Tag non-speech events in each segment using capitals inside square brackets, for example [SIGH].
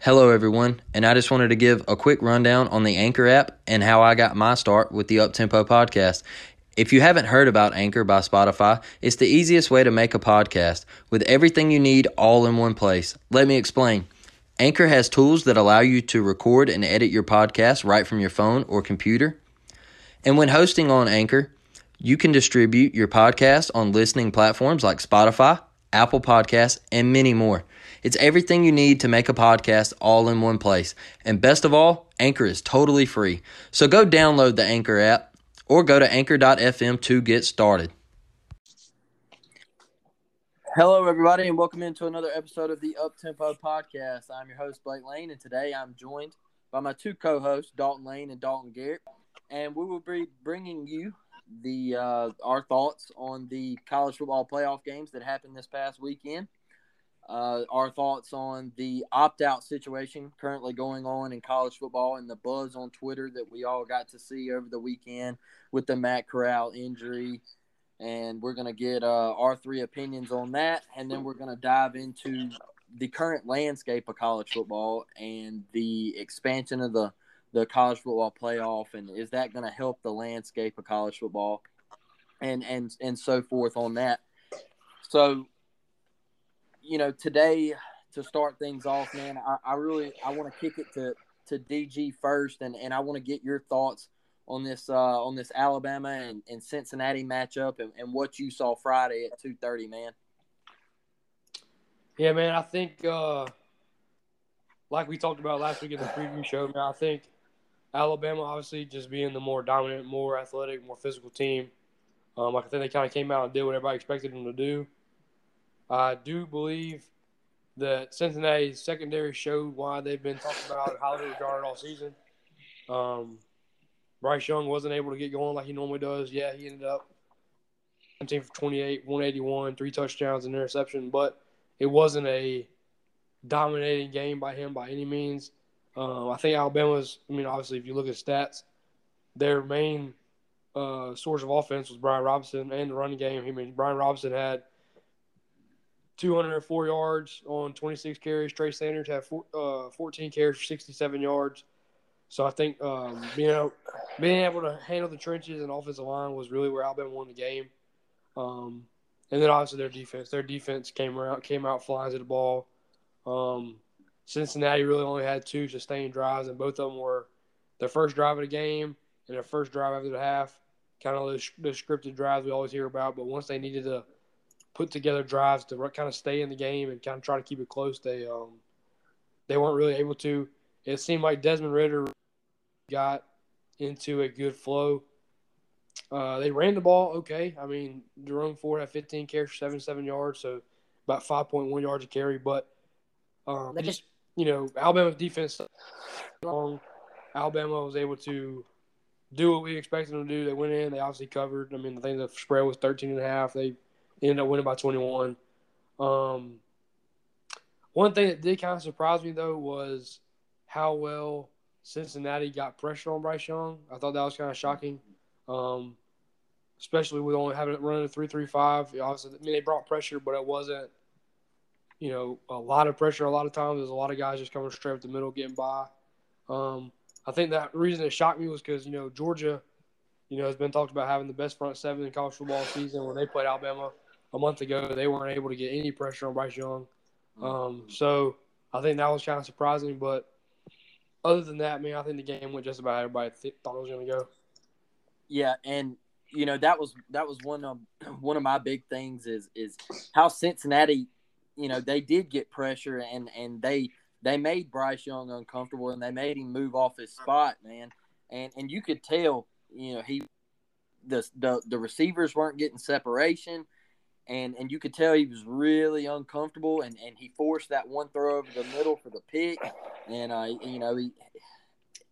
Hello, everyone, and I just wanted to give a quick rundown on the Anchor app and how I got my start with the Uptempo podcast. If you haven't heard about Anchor by Spotify, it's the easiest way to make a podcast with everything you need all in one place. Let me explain. Anchor has tools that allow you to record and edit your podcast right from your phone or computer. And when hosting on Anchor, you can distribute your podcast on listening platforms like Spotify, Apple Podcasts, and many more. It's everything you need to make a podcast all in one place. And best of all, Anchor is totally free. So go download the Anchor app or go to anchor.fm to get started. Hello, everybody, and welcome into another episode of the Uptempo Podcast. I'm your host, Blake Lane, and today I'm joined by my two co hosts, Dalton Lane and Dalton Garrett. And we will be bringing you the uh, our thoughts on the college football playoff games that happened this past weekend. Uh, our thoughts on the opt out situation currently going on in college football and the buzz on Twitter that we all got to see over the weekend with the Matt Corral injury. And we're going to get uh, our three opinions on that. And then we're going to dive into the current landscape of college football and the expansion of the, the college football playoff. And is that going to help the landscape of college football? And, and, and so forth on that. So you know, today to start things off, man, I, I really I want to kick it to to DG first, and, and I want to get your thoughts on this uh, on this Alabama and, and Cincinnati matchup, and, and what you saw Friday at two thirty, man. Yeah, man, I think uh, like we talked about last week in the preview show, man, I think Alabama obviously just being the more dominant, more athletic, more physical team. Um, like I think they kind of came out and did what everybody expected them to do. I do believe that Cincinnati's secondary showed why they've been talking about how they regarded all season. Um, Bryce Young wasn't able to get going like he normally does. Yeah, he ended up 17 for 28, 181, three touchdowns, and interception, but it wasn't a dominating game by him by any means. Um, I think Alabama's, I mean, obviously, if you look at stats, their main uh, source of offense was Brian Robinson and the running game. I mean, Brian Robinson had – 204 yards on 26 carries. Trey Sanders had four, uh, 14 carries for 67 yards. So I think um, being able, being able to handle the trenches and offensive line was really where Alabama won the game. Um, and then obviously their defense. Their defense came around, came out flying to the ball. Um, Cincinnati really only had two sustained drives, and both of them were their first drive of the game and their first drive after the half. Kind of those scripted drives we always hear about, but once they needed to – put together drives to kind of stay in the game and kind of try to keep it close. They um, they weren't really able to. It seemed like Desmond Ridder got into a good flow. Uh, they ran the ball okay. I mean, Jerome Ford had 15 carries for 77 yards, so about 5.1 yards a carry. But um, just you know, Alabama's defense strong. Alabama was able to do what we expected them to do. They went in. They obviously covered. I mean, I think the spread was 13 and a half. They ended up winning by 21. Um, one thing that did kind of surprise me though was how well Cincinnati got pressure on Bryce Young. I thought that was kind of shocking, um, especially with only having it running a three-three-five. Obviously, I mean they brought pressure, but it wasn't, you know, a lot of pressure. A lot of times, there's a lot of guys just coming straight up the middle, getting by. Um, I think that reason it shocked me was because you know Georgia, you know, has been talked about having the best front seven in college football season when they played Alabama a month ago, they weren't able to get any pressure on Bryce Young. Um, so I think that was kind of surprising. But other than that, man, I think the game went just about everybody th- thought it was going to go. Yeah, and you know that was that was one of [CLEARS THROAT] one of my big things is is how Cincinnati, you know, they did get pressure and and they they made Bryce Young uncomfortable and they made him move off his spot, man. And and you could tell, you know, he the the, the receivers weren't getting separation. And, and you could tell he was really uncomfortable, and, and he forced that one throw over the middle for the pick, and uh, you know he,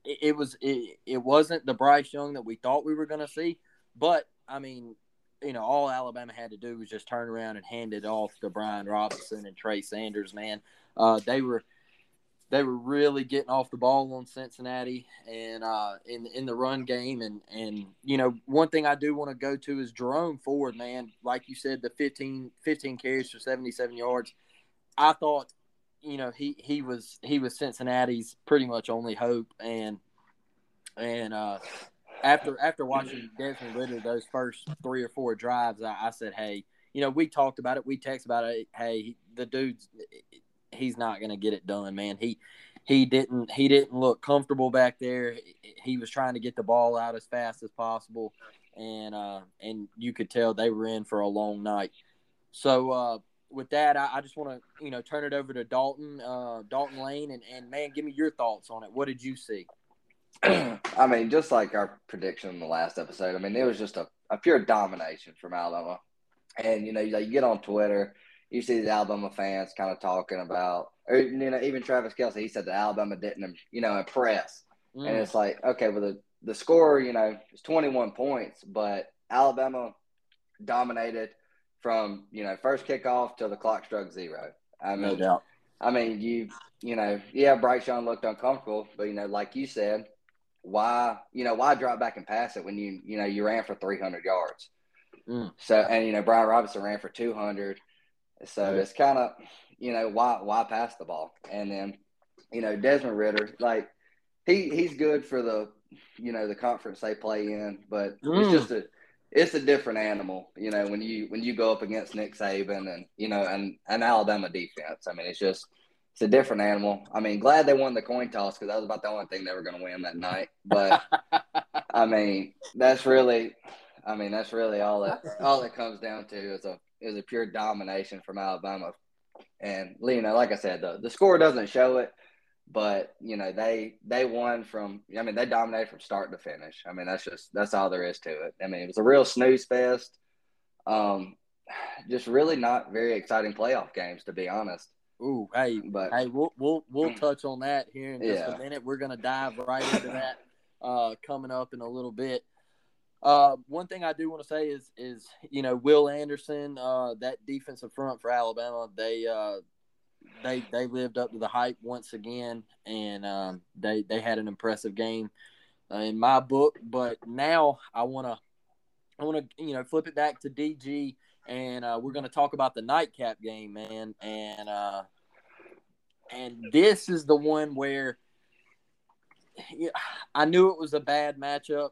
it, it was it, it wasn't the Bryce Young that we thought we were going to see, but I mean, you know, all Alabama had to do was just turn around and hand it off to Brian Robinson and Trey Sanders. Man, uh, they were they were really getting off the ball on Cincinnati and uh, in in the run game. And and you know, one thing I do want to go to is Jerome Ford. Man, like you said, the 15, 15 carries for seventy seven yards. I thought, you know, he he was he was Cincinnati's pretty much only hope. And and uh, after after watching Desmond Ridder those first three or four drives, I, I said, hey, you know, we talked about it, we texted about it. Hey, the dude's he's not going to get it done, man. He he didn't he didn't look comfortable back there. He was trying to get the ball out as fast as possible, and uh, and you could tell they were in for a long night. So uh, with that, I, I just want to you know turn it over to Dalton uh, Dalton Lane, and, and man, give me your thoughts on it. What did you see? [CLEARS THROAT] I mean, just like our prediction in the last episode, I mean, it was just a, a pure domination from Alabama. And, you know, you, you get on Twitter, you see the Alabama fans kind of talking about, or, you know, even Travis Kelce, he said that Alabama didn't, you know, impress. Mm. And it's like, okay, well, the, the score, you know, is 21 points, but Alabama dominated from, you know, first kickoff till the clock struck zero. I mean, no doubt. I mean, you, you know, yeah, Bryce Young looked uncomfortable, but, you know, like you said, why you know why drop back and pass it when you you know you ran for 300 yards mm. so and you know brian robinson ran for 200 so mm. it's kind of you know why why pass the ball and then you know desmond Ridder, like he he's good for the you know the conference they play in but mm. it's just a it's a different animal you know when you when you go up against nick saban and you know and an alabama defense i mean it's just it's a different animal. I mean, glad they won the coin toss because that was about the only thing they were going to win that night. But [LAUGHS] I mean, that's really, I mean, that's really all it all it comes down to is a is a pure domination from Alabama. And you know, like I said, the the score doesn't show it, but you know they they won from. I mean, they dominated from start to finish. I mean, that's just that's all there is to it. I mean, it was a real snooze fest. Um, just really not very exciting playoff games, to be honest. Ooh, hey, but hey, we'll we'll we'll touch on that here in just yeah. a minute. We're gonna dive right into that uh, coming up in a little bit. Uh, one thing I do want to say is is you know Will Anderson, uh, that defensive front for Alabama, they uh, they they lived up to the hype once again, and um, they they had an impressive game uh, in my book. But now I want to I want to you know flip it back to DG and uh, we're going to talk about the nightcap game, man. And uh, and this is the one where I knew it was a bad matchup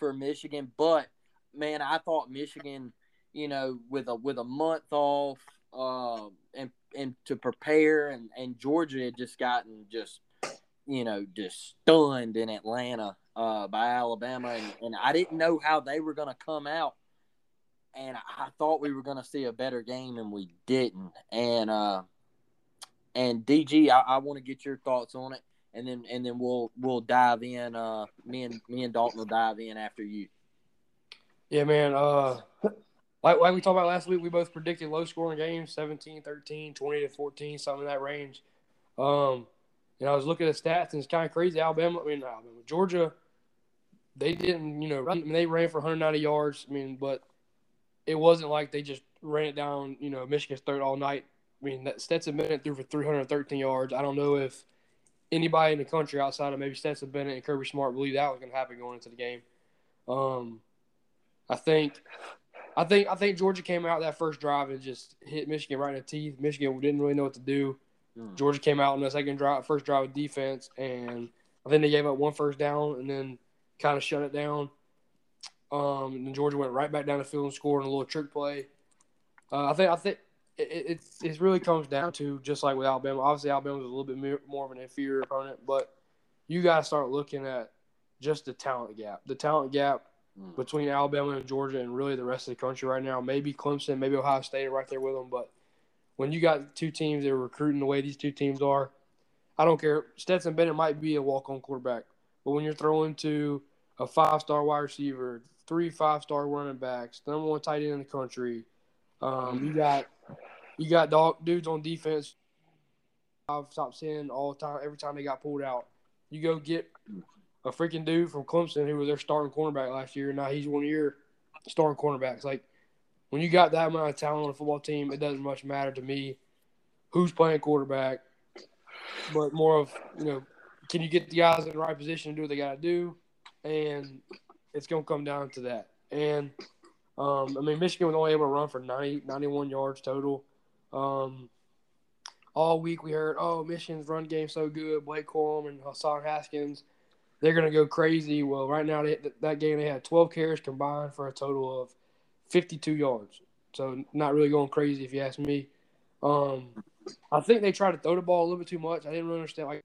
for Michigan, but man, I thought Michigan, you know, with a with a month off, uh, and and to prepare, and and Georgia had just gotten just you know just stunned in Atlanta uh, by Alabama, and, and I didn't know how they were going to come out and I thought we were going to see a better game, and we didn't. And uh, and DG, I, I want to get your thoughts on it, and then and then we'll we'll dive in. Uh, me and me and Dalton will dive in after you. Yeah, man. Uh, [CLEARS THROAT] like like we talked about last week, we both predicted low scoring games 17, 13, 20 to 14, something in that range. Um, and I was looking at the stats, and it's kind of crazy. Alabama, I mean, Alabama, Georgia, they didn't, you know, I mean, they ran for 190 yards. I mean, but it wasn't like they just ran it down, you know, Michigan's third all night. I mean, that Stetson Bennett threw for 313 yards. I don't know if anybody in the country outside of maybe Stetson Bennett and Kirby Smart believed that was going to happen going into the game. Um, I think, I think, I think Georgia came out that first drive and just hit Michigan right in the teeth. Michigan didn't really know what to do. Mm. Georgia came out in the second drive, first drive of defense, and I think they gave up one first down and then kind of shut it down. Um, and then Georgia went right back down the field and scored in a little trick play. Uh, I think I think it, it's it really comes down to just like with Alabama. Obviously, Alabama was a little bit more of an inferior opponent, but you got to start looking at just the talent gap. The talent gap mm. between Alabama and Georgia, and really the rest of the country right now. Maybe Clemson, maybe Ohio State are right there with them, but when you got two teams that are recruiting the way these two teams are, I don't care. Stetson Bennett might be a walk-on quarterback, but when you're throwing to a five-star wide receiver, three five-star running backs, number one tight end in the country, um, you got you got dog dudes on defense. I've stopped seeing all the time. Every time they got pulled out, you go get a freaking dude from Clemson who was their starting cornerback last year. Now he's one of your starting cornerbacks. Like when you got that amount of talent on a football team, it doesn't much matter to me who's playing quarterback, but more of you know, can you get the guys in the right position to do what they got to do, and it's gonna come down to that. And um, I mean, Michigan was only able to run for 90, 91 yards total. Um, all week we heard, oh, Michigan's run game so good. Blake Corum and Hassan Haskins, they're going to go crazy. Well, right now, they, that game, they had 12 carries combined for a total of 52 yards. So not really going crazy if you ask me. Um, I think they tried to throw the ball a little bit too much. I didn't really understand. Like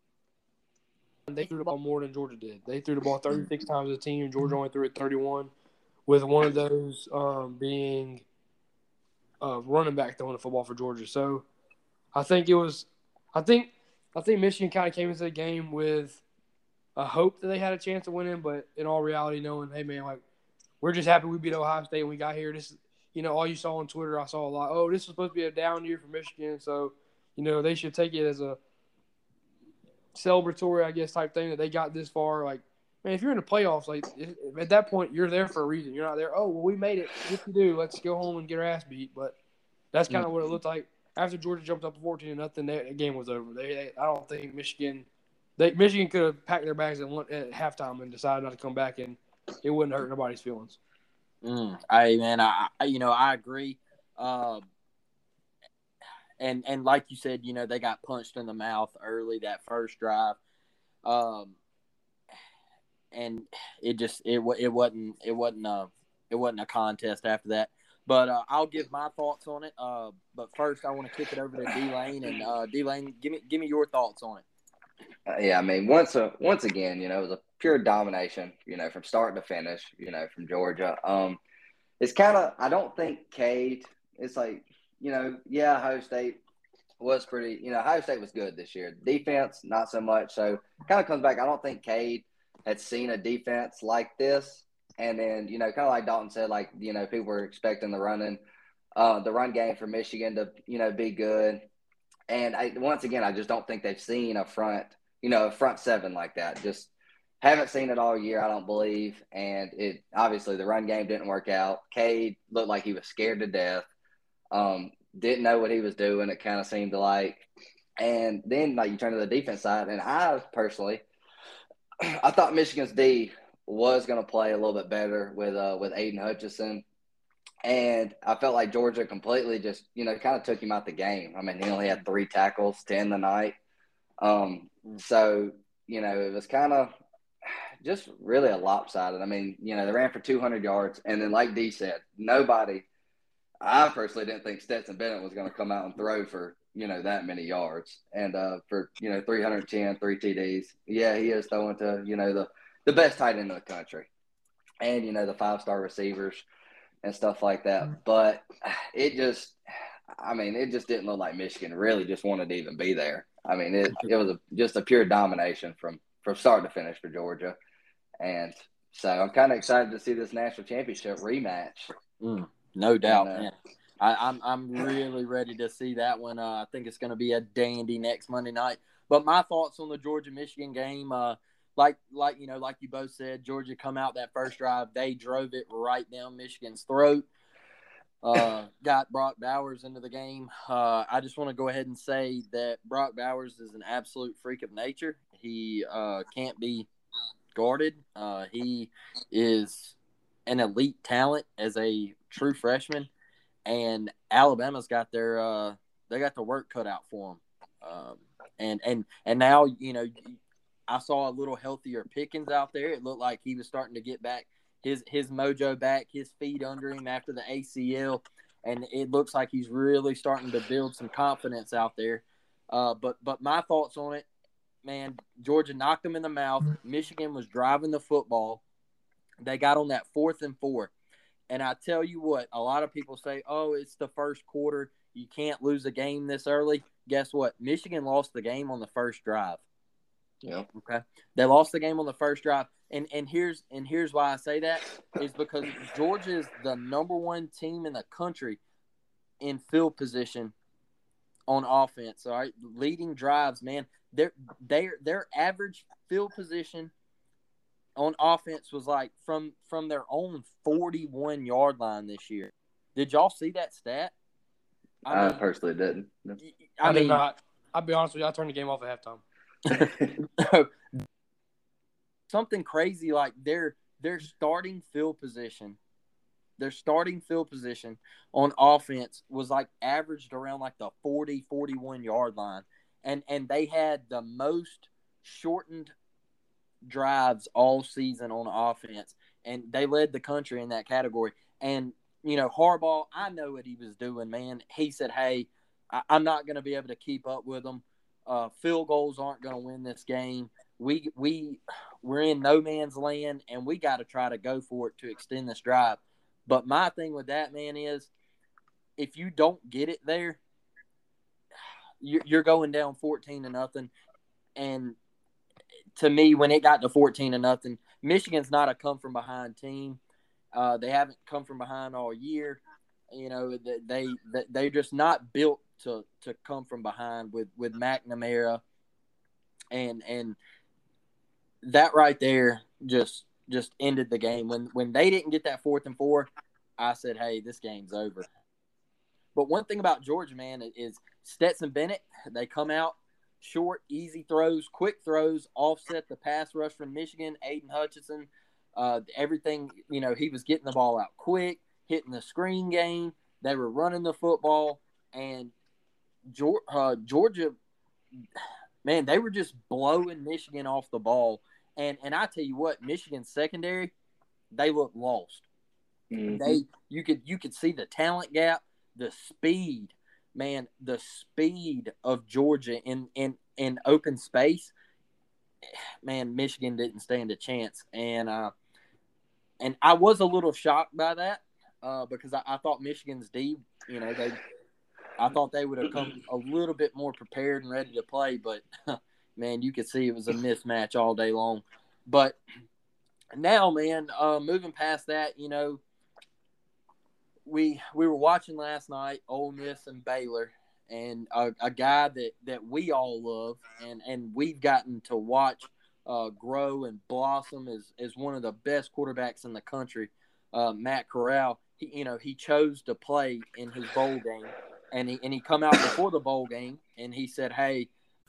they threw the ball more than Georgia did. They threw the ball 36 times as a team. Georgia only threw it 31, with one of those um, being – uh, running back throwing the football for Georgia. So I think it was, I think, I think Michigan kind of came into the game with a hope that they had a chance of winning, but in all reality, knowing, hey man, like we're just happy we beat Ohio State when we got here. This, you know, all you saw on Twitter, I saw a lot. Oh, this is supposed to be a down year for Michigan, so you know they should take it as a celebratory, I guess, type thing that they got this far. Like man, if you're in the playoffs, like at that point, you're there for a reason. You're not there. Oh, well, we made it. If you do, let's go home and get our ass beat. But that's kind of what it looked like after Georgia jumped up 14 to nothing. That game was over. They, they, I don't think Michigan, they, Michigan could have packed their bags at, one, at halftime and decided not to come back, and it wouldn't hurt nobody's feelings. Mm, I man, I, I you know I agree. Uh, and and like you said, you know they got punched in the mouth early that first drive. Um, and it just it it wasn't it wasn't a it wasn't a contest after that. But uh, I'll give my thoughts on it. Uh, but first, I want to kick it over to D Lane and uh, D Lane, give me give me your thoughts on it. Uh, yeah, I mean, once a, once again, you know, it was a pure domination. You know, from start to finish. You know, from Georgia. Um, it's kind of I don't think Cade. It's like you know, yeah, Ohio State was pretty. You know, Ohio State was good this year. Defense, not so much. So kind of comes back. I don't think Cade had seen a defense like this. And then, you know, kind of like Dalton said, like, you know, people were expecting the running, uh, the run game for Michigan to, you know, be good. And I, once again, I just don't think they've seen a front, you know, a front seven like that. Just haven't seen it all year, I don't believe. And it obviously the run game didn't work out. cade looked like he was scared to death. Um, didn't know what he was doing. It kind of seemed like. And then like you turn to the defense side, and I personally – I thought Michigan's D was going to play a little bit better with uh, with Aidan Hutchinson, and I felt like Georgia completely just you know kind of took him out the game. I mean, he only had three tackles to end the night, um, so you know it was kind of just really a lopsided. I mean, you know they ran for 200 yards, and then like D said, nobody. I personally didn't think Stetson Bennett was going to come out and throw for you know that many yards and uh, for you know 310 three TDs. Yeah, he is throwing to you know the the best tight end in the country, and you know the five star receivers and stuff like that. Mm-hmm. But it just, I mean, it just didn't look like Michigan really just wanted to even be there. I mean, it it was a, just a pure domination from from start to finish for Georgia, and so I'm kind of excited to see this national championship rematch. Mm, no doubt, and, uh. I, am I'm, I'm really ready to see that one. Uh, I think it's going to be a dandy next Monday night. But my thoughts on the Georgia Michigan game, uh, like like you know, like you both said, Georgia come out that first drive, they drove it right down Michigan's throat. Uh, got Brock Bowers into the game. Uh, I just want to go ahead and say that Brock Bowers is an absolute freak of nature. He uh, can't be guarded. Uh, he is an elite talent as a true freshman and Alabama's got their uh, they got the work cut out for them. Um, and and and now you know I saw a little healthier Pickens out there. It looked like he was starting to get back his his mojo back, his feet under him after the ACL. and it looks like he's really starting to build some confidence out there. Uh, but but my thoughts on it, man, Georgia knocked them in the mouth. Michigan was driving the football. They got on that fourth and four. And I tell you what, a lot of people say, oh, it's the first quarter. You can't lose a game this early. Guess what? Michigan lost the game on the first drive. Yeah. Okay. They lost the game on the first drive. And and here's and here's why I say that is because Georgia is the number one team in the country in field position on offense. All right. Leading drives, man. Their their their average field position on offense was like from from their own 41 yard line this year. Did y'all see that stat? I, mean, personally didn't. No. I, I mean, did not. I'll be honest with you. I turned the game off at halftime. [LAUGHS] Something crazy like their their starting field position, their starting field position on offense was like averaged around like the 40 41 yard line. And and they had the most shortened drives all season on offense, and they led the country in that category. And you know, Harbaugh, I know what he was doing, man. He said, "Hey, I- am not going to be able to keep up with them. Uh, field goals aren't going to win this game. We we we're in no man's land, and we got to try to go for it to extend this drive." But my thing with that man is, if you don't get it there, you're going down 14 to nothing, and to me, when it got to 14 to nothing, Michigan's not a come from behind team. Uh, they haven't come from behind all year. You know, they, they they're just not built to to come from behind with with McNamara, and and that right there just just ended the game. When when they didn't get that fourth and four, I said, "Hey, this game's over." But one thing about Georgia, man, is Stetson Bennett. They come out short, easy throws, quick throws, offset the pass rush from Michigan. Aidan Hutchinson, uh, everything, you know, he was getting the ball out quick, hitting the screen game. They were running the football, and uh, Georgia, man, they were just blowing Michigan off the ball. And and I tell you what, Michigan secondary, they looked lost. Mm-hmm. They you could you could see the talent gap, the speed man, the speed of Georgia in in in open space, man, Michigan didn't stand a chance, and uh, and I was a little shocked by that uh, because I, I thought Michigan's D, you know, they, I thought they would have come a little bit more prepared and ready to play, but [LAUGHS] man, you could see it was a mismatch all day long. But now, man, uh, moving past that, you know, we we were watching last night Ole Miss and Baylor, and a, a guy that that we all love, and and we've gotten to watch uh, grow and blossom as as one of the best quarterbacks in the country. Uh, Matt Corral, he you know he chose to play in his bowl game, and he and he come out before the bowl game, and he said, "Hey,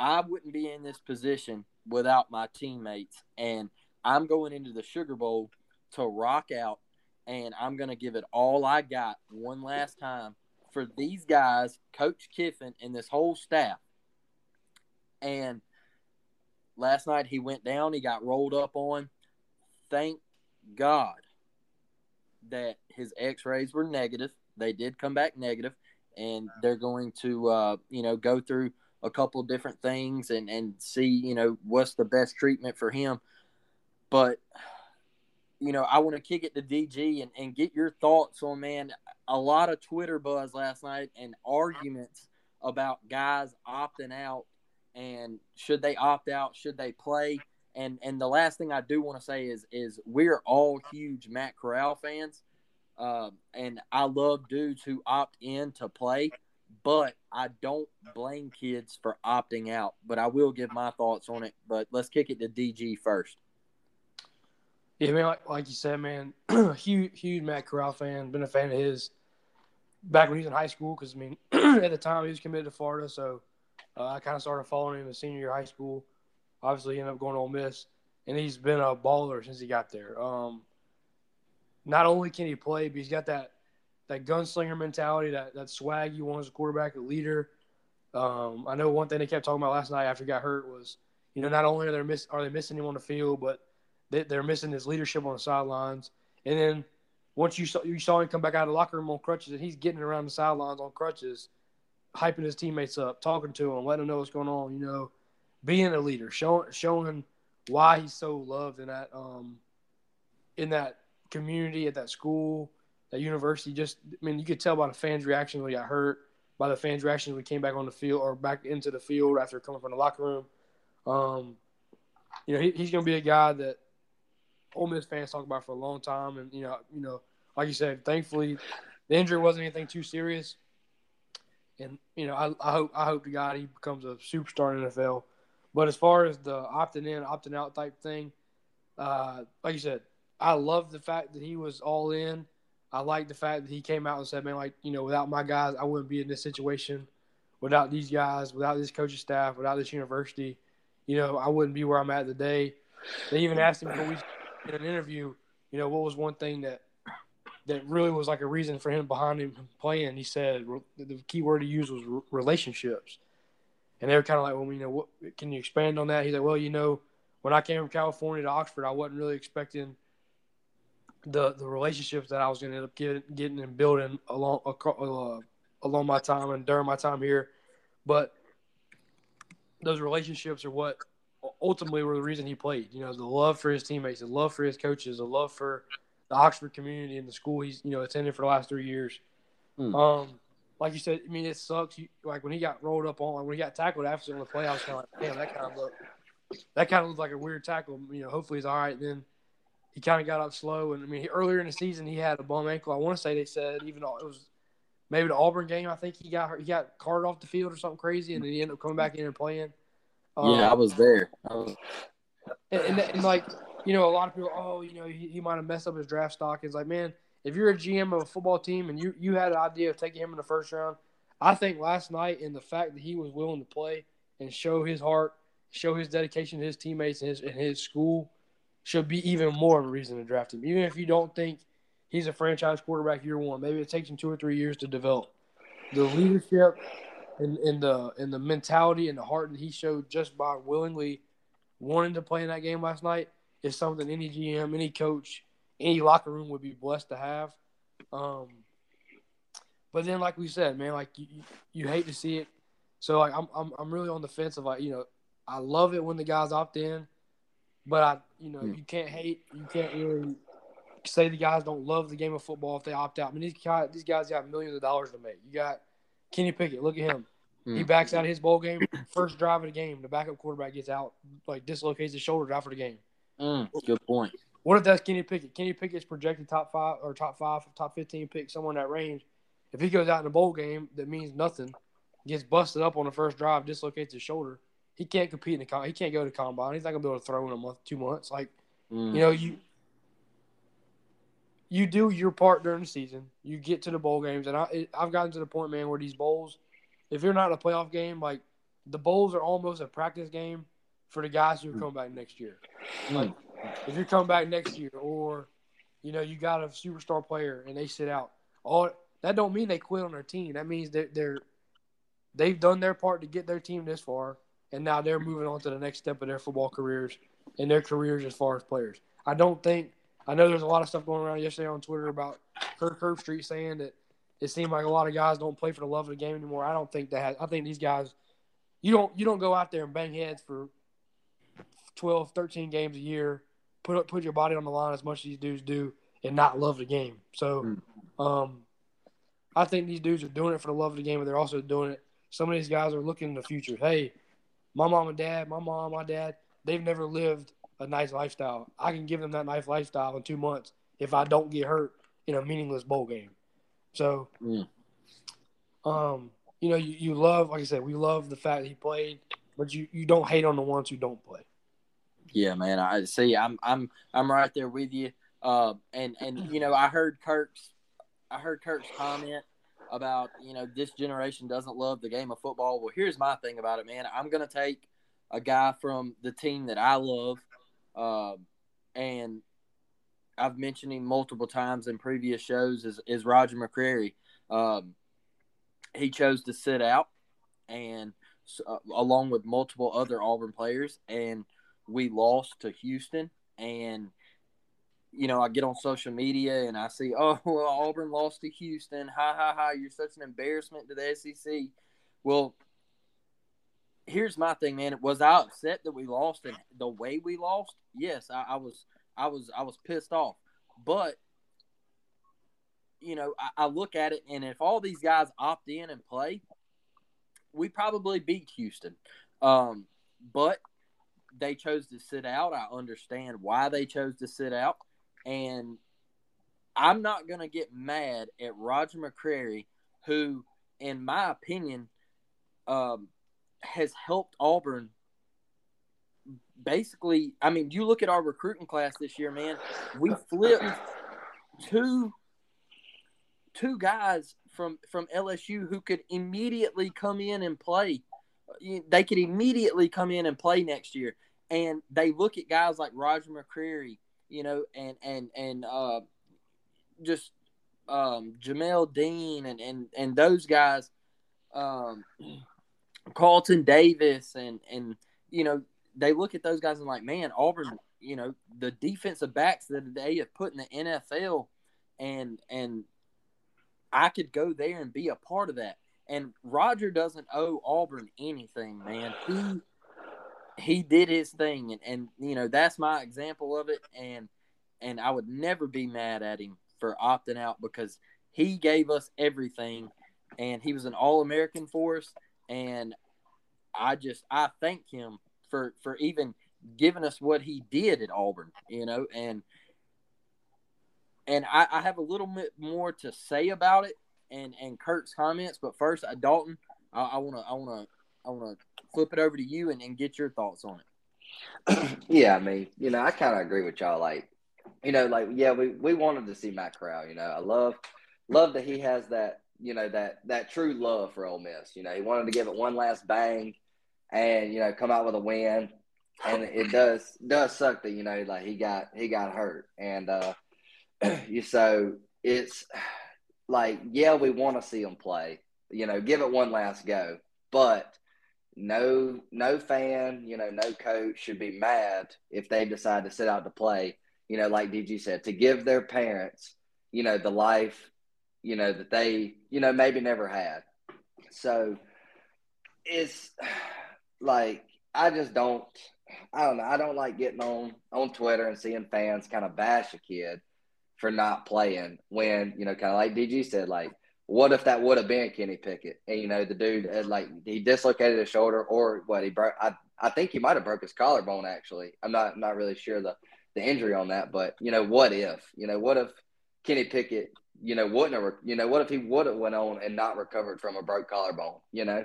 I wouldn't be in this position without my teammates. And I'm going into the Sugar Bowl to rock out, and I'm going to give it all I got one last time for these guys, Coach Kiffin, and this whole staff. And last night he went down, he got rolled up on. Thank God that his x rays were negative. They did come back negative, and they're going to, uh, you know, go through a couple different things and and see you know what's the best treatment for him but you know, I want to kick it to DG and, and get your thoughts on man. A lot of Twitter buzz last night and arguments about guys opting out and should they opt out, should they play? And and the last thing I do want to say is is we're all huge Matt Corral fans, uh, and I love dudes who opt in to play, but I don't blame kids for opting out. But I will give my thoughts on it. But let's kick it to DG first. Yeah, man, like, like you said, man, [CLEARS THROAT] huge, huge Matt Corral fan. Been a fan of his back when he was in high school because I mean, [CLEARS THROAT] at the time he was committed to Florida, so uh, I kind of started following him in senior year high school. Obviously, he ended up going to Ole Miss, and he's been a baller since he got there. Um, not only can he play, but he's got that that gunslinger mentality, that that swag you want as a quarterback, a leader. Um, I know one thing they kept talking about last night after he got hurt was, you know, not only are they miss are they missing him on the field, but they, they're missing his leadership on the sidelines. And then once you saw you saw him come back out of the locker room on crutches, and he's getting around the sidelines on crutches hyping his teammates up, talking to them, letting them know what's going on. You know, being a leader, showing showing why he's so loved in that um in that community at that school, that university. Just I mean, you could tell by the fans' reaction when he got hurt, by the fans' reaction when we came back on the field or back into the field after coming from the locker room. Um, you know, he, he's going to be a guy that Ole Miss fans talk about for a long time, and you know, you know, like you said, thankfully the injury wasn't anything too serious and you know, I, I hope I hope to God he becomes a superstar in NFL. But as far as the opting in, opting out type thing, uh, like you said, I love the fact that he was all in. I like the fact that he came out and said, "Man, like you know, without my guys, I wouldn't be in this situation. Without these guys, without this coaching staff, without this university, you know, I wouldn't be where I'm at today." They even asked him in an interview, you know, what was one thing that that really was like a reason for him behind him playing. He said the key word he used was relationships, and they were kind of like, "Well, you know, what can you expand on that?" He's like, "Well, you know, when I came from California to Oxford, I wasn't really expecting the the relationships that I was going to end up getting, getting and building along uh, along my time and during my time here, but those relationships are what ultimately were the reason he played. You know, the love for his teammates, the love for his coaches, the love for the Oxford community and the school he's you know attended for the last three years. Hmm. Um, like you said, I mean it sucks. You, like when he got rolled up on, like when he got tackled after the play, I was kind of like, damn, that kind of looked that kind of looked like a weird tackle. You know, hopefully he's all right. Then he kind of got up slow, and I mean he, earlier in the season he had a bum ankle. I want to say they said even though it was maybe the Auburn game. I think he got he got carted off the field or something crazy, and then he ended up coming back in and playing. Um, yeah, I was there. I was... And, and, and, like you know, a lot of people, oh, you know, he, he might have messed up his draft stock. It's like, man, if you're a GM of a football team and you, you had an idea of taking him in the first round, I think last night and the fact that he was willing to play and show his heart, show his dedication to his teammates and his, and his school should be even more of a reason to draft him. Even if you don't think he's a franchise quarterback year one, maybe it takes him two or three years to develop. The leadership and, and the and the mentality and the heart that he showed just by willingly wanting to play in that game last night – is something any GM, any coach, any locker room would be blessed to have. Um, but then, like we said, man, like you, you hate to see it. So like I'm, I'm I'm really on the fence of like you know I love it when the guys opt in, but I you know you can't hate you can't really say the guys don't love the game of football if they opt out. I mean these guys these guys got millions of dollars to make. You got Kenny Pickett, look at him. Mm. He backs out of his bowl game, first drive of the game. The backup quarterback gets out, like dislocates his shoulder out for the game. Mm, good point. What if that's Kenny Pickett? Kenny Pickett's projected top five or top five, top fifteen pick, somewhere in that range. If he goes out in a bowl game, that means nothing. Gets busted up on the first drive, dislocates his shoulder. He can't compete in the con- he can't go to combine. He's not gonna be able to throw in a month, two months. Like, mm. you know, you you do your part during the season. You get to the bowl games, and I I've gotten to the point, man, where these bowls, if you're not in a playoff game, like the bowls are almost a practice game for the guys who are coming back next year. Hmm. Like if you're coming back next year, or you know you got a superstar player and they sit out, all that don't mean they quit on their team. That means that they're they've done their part to get their team this far, and now they're moving on to the next step of their football careers and their careers as far as players. I don't think I know there's a lot of stuff going around yesterday on Twitter about Kirk Herbstreit saying that it seemed like a lot of guys don't play for the love of the game anymore. I don't think that. I think these guys, you don't you don't go out there and bang heads for 12, 13 games a year put put your body on the line as much as these dudes do and not love the game. So, Hmm. um, I think these dudes are doing it for the love of the game, but they're also doing it. Some of these guys are looking in the future. Hey, my mom and dad, my mom, my dad, they've never lived a nice lifestyle. I can give them that nice lifestyle in two months if I don't get hurt in a meaningless bowl game. So, Mm. um, you know, you, you love, like I said, we love the fact that he played, but you, you don't hate on the ones who don't play. Yeah, man. I see. I'm I'm I'm right there with you. Uh, and and you know, I heard Kirk's I heard Kirk's comment about you know this generation doesn't love the game of football. Well, here's my thing about it, man. I'm gonna take a guy from the team that I love, uh, and I've mentioned him multiple times in previous shows. Is is Roger McCreary? Um, he chose to sit out, and uh, along with multiple other Auburn players, and we lost to Houston. And you know, I get on social media and I see, oh, [LAUGHS] well, Auburn lost to Houston. Ha ha ha! You're such an embarrassment to the SEC. Well, here's my thing, man. Was I upset that we lost and the way we lost? Yes, I, I was. I was. I was pissed off. But you know, I, I look at it, and if all these guys opt in and play, we probably beat Houston. Um, but they chose to sit out. I understand why they chose to sit out. And I'm not going to get mad at Roger McCreary, who, in my opinion, um, has helped Auburn. Basically, I mean, you look at our recruiting class this year, man. We flipped two two guys from from LSU who could immediately come in and play. They could immediately come in and play next year, and they look at guys like Roger McCreary, you know, and and and uh, just um, Jamel Dean and and and those guys, um, [CLEARS THROAT] Carlton Davis, and and you know they look at those guys and like, man, Auburn, you know, the defensive backs that they have put in the NFL, and and I could go there and be a part of that. And Roger doesn't owe Auburn anything, man. He he did his thing, and, and you know that's my example of it. And and I would never be mad at him for opting out because he gave us everything, and he was an All American for us. And I just I thank him for for even giving us what he did at Auburn, you know, and and I, I have a little bit more to say about it and and Kurt's comments, but first, uh, Dalton, I want to I want to I want to flip it over to you and, and get your thoughts on it. [CLEARS THROAT] yeah, I mean, you know, I kind of agree with y'all. Like, you know, like yeah, we we wanted to see Matt Corral. You know, I love love that he has that you know that that true love for Ole Miss. You know, he wanted to give it one last bang, and you know, come out with a win. And it does does suck that you know like he got he got hurt, and uh, [CLEARS THROAT] you so it's like yeah we want to see him play, you know, give it one last go, but no no fan, you know, no coach should be mad if they decide to sit out to play. You know, like DG said, to give their parents, you know, the life, you know, that they, you know, maybe never had. So it's [SIGHS] like I just don't I don't know. I don't like getting on on Twitter and seeing fans kind of bash a kid for not playing when you know, kind of like DG said, like, what if that would have been Kenny Pickett? And you know, the dude had, like he dislocated his shoulder, or what he broke. I I think he might have broke his collarbone. Actually, I'm not not really sure the the injury on that, but you know, what if? You know, what if Kenny Pickett? You know, wouldn't have. You know, what if he would have went on and not recovered from a broke collarbone? You know,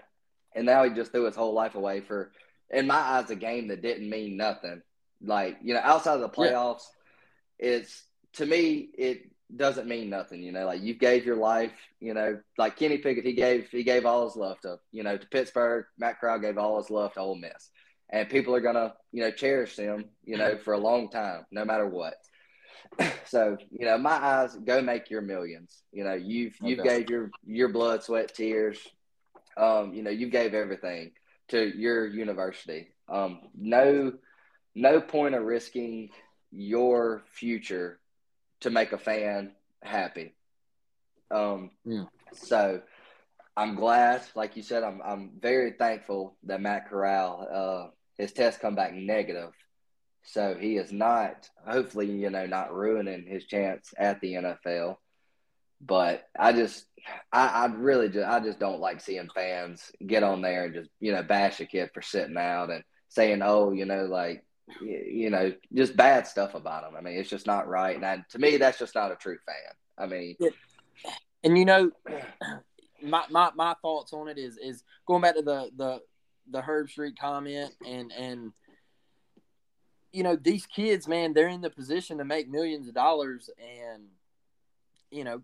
and now he just threw his whole life away for in my eyes, a game that didn't mean nothing. Like, you know, outside of the playoffs, yeah. it's to me, it doesn't mean nothing, you know, like you gave your life, you know, like Kenny Pickett, he gave he gave all his love to, you know, to Pittsburgh. Matt Corral gave all his love to Ole Miss. And people are gonna, you know, cherish him, you know, for a long time, no matter what. [CLEARS THROAT] So, you know, my eyes, go make your millions. You know, you've you've okay. gave your your blood, sweat, tears. Um, you know, you gave everything to your university. Um, no, no point of risking your future to make a fan happy. Um, yeah. So I'm glad, like you said, I'm I'm very thankful that Matt Corral, uh, his test come back negative. So he is not, hopefully, you know, not ruining his chance at the NFL. But I just, I, I really just, I just don't like seeing fans get on there and just, you know, bash a kid for sitting out and saying, oh, you know, like, you know, just bad stuff about him. I mean, it's just not right. And I, to me, that's just not a true fan. I mean, and you know, [CLEARS THROAT] my, my, my thoughts on it is, is going back to the, the, the Herbstreit comment and, and, you know, these kids, man, they're in the position to make millions of dollars, and you know,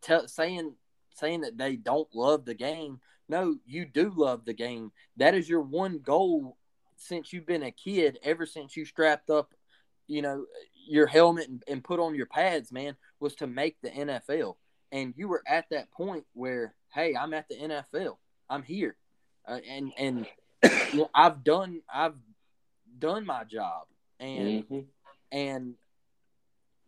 tell, saying saying that they don't love the game. No, you do love the game. That is your one goal since you've been a kid. Ever since you strapped up, you know, your helmet and, and put on your pads, man, was to make the NFL. And you were at that point where, hey, I'm at the NFL. I'm here, uh, and and you [COUGHS] know, I've done I've done my job and mm-hmm. and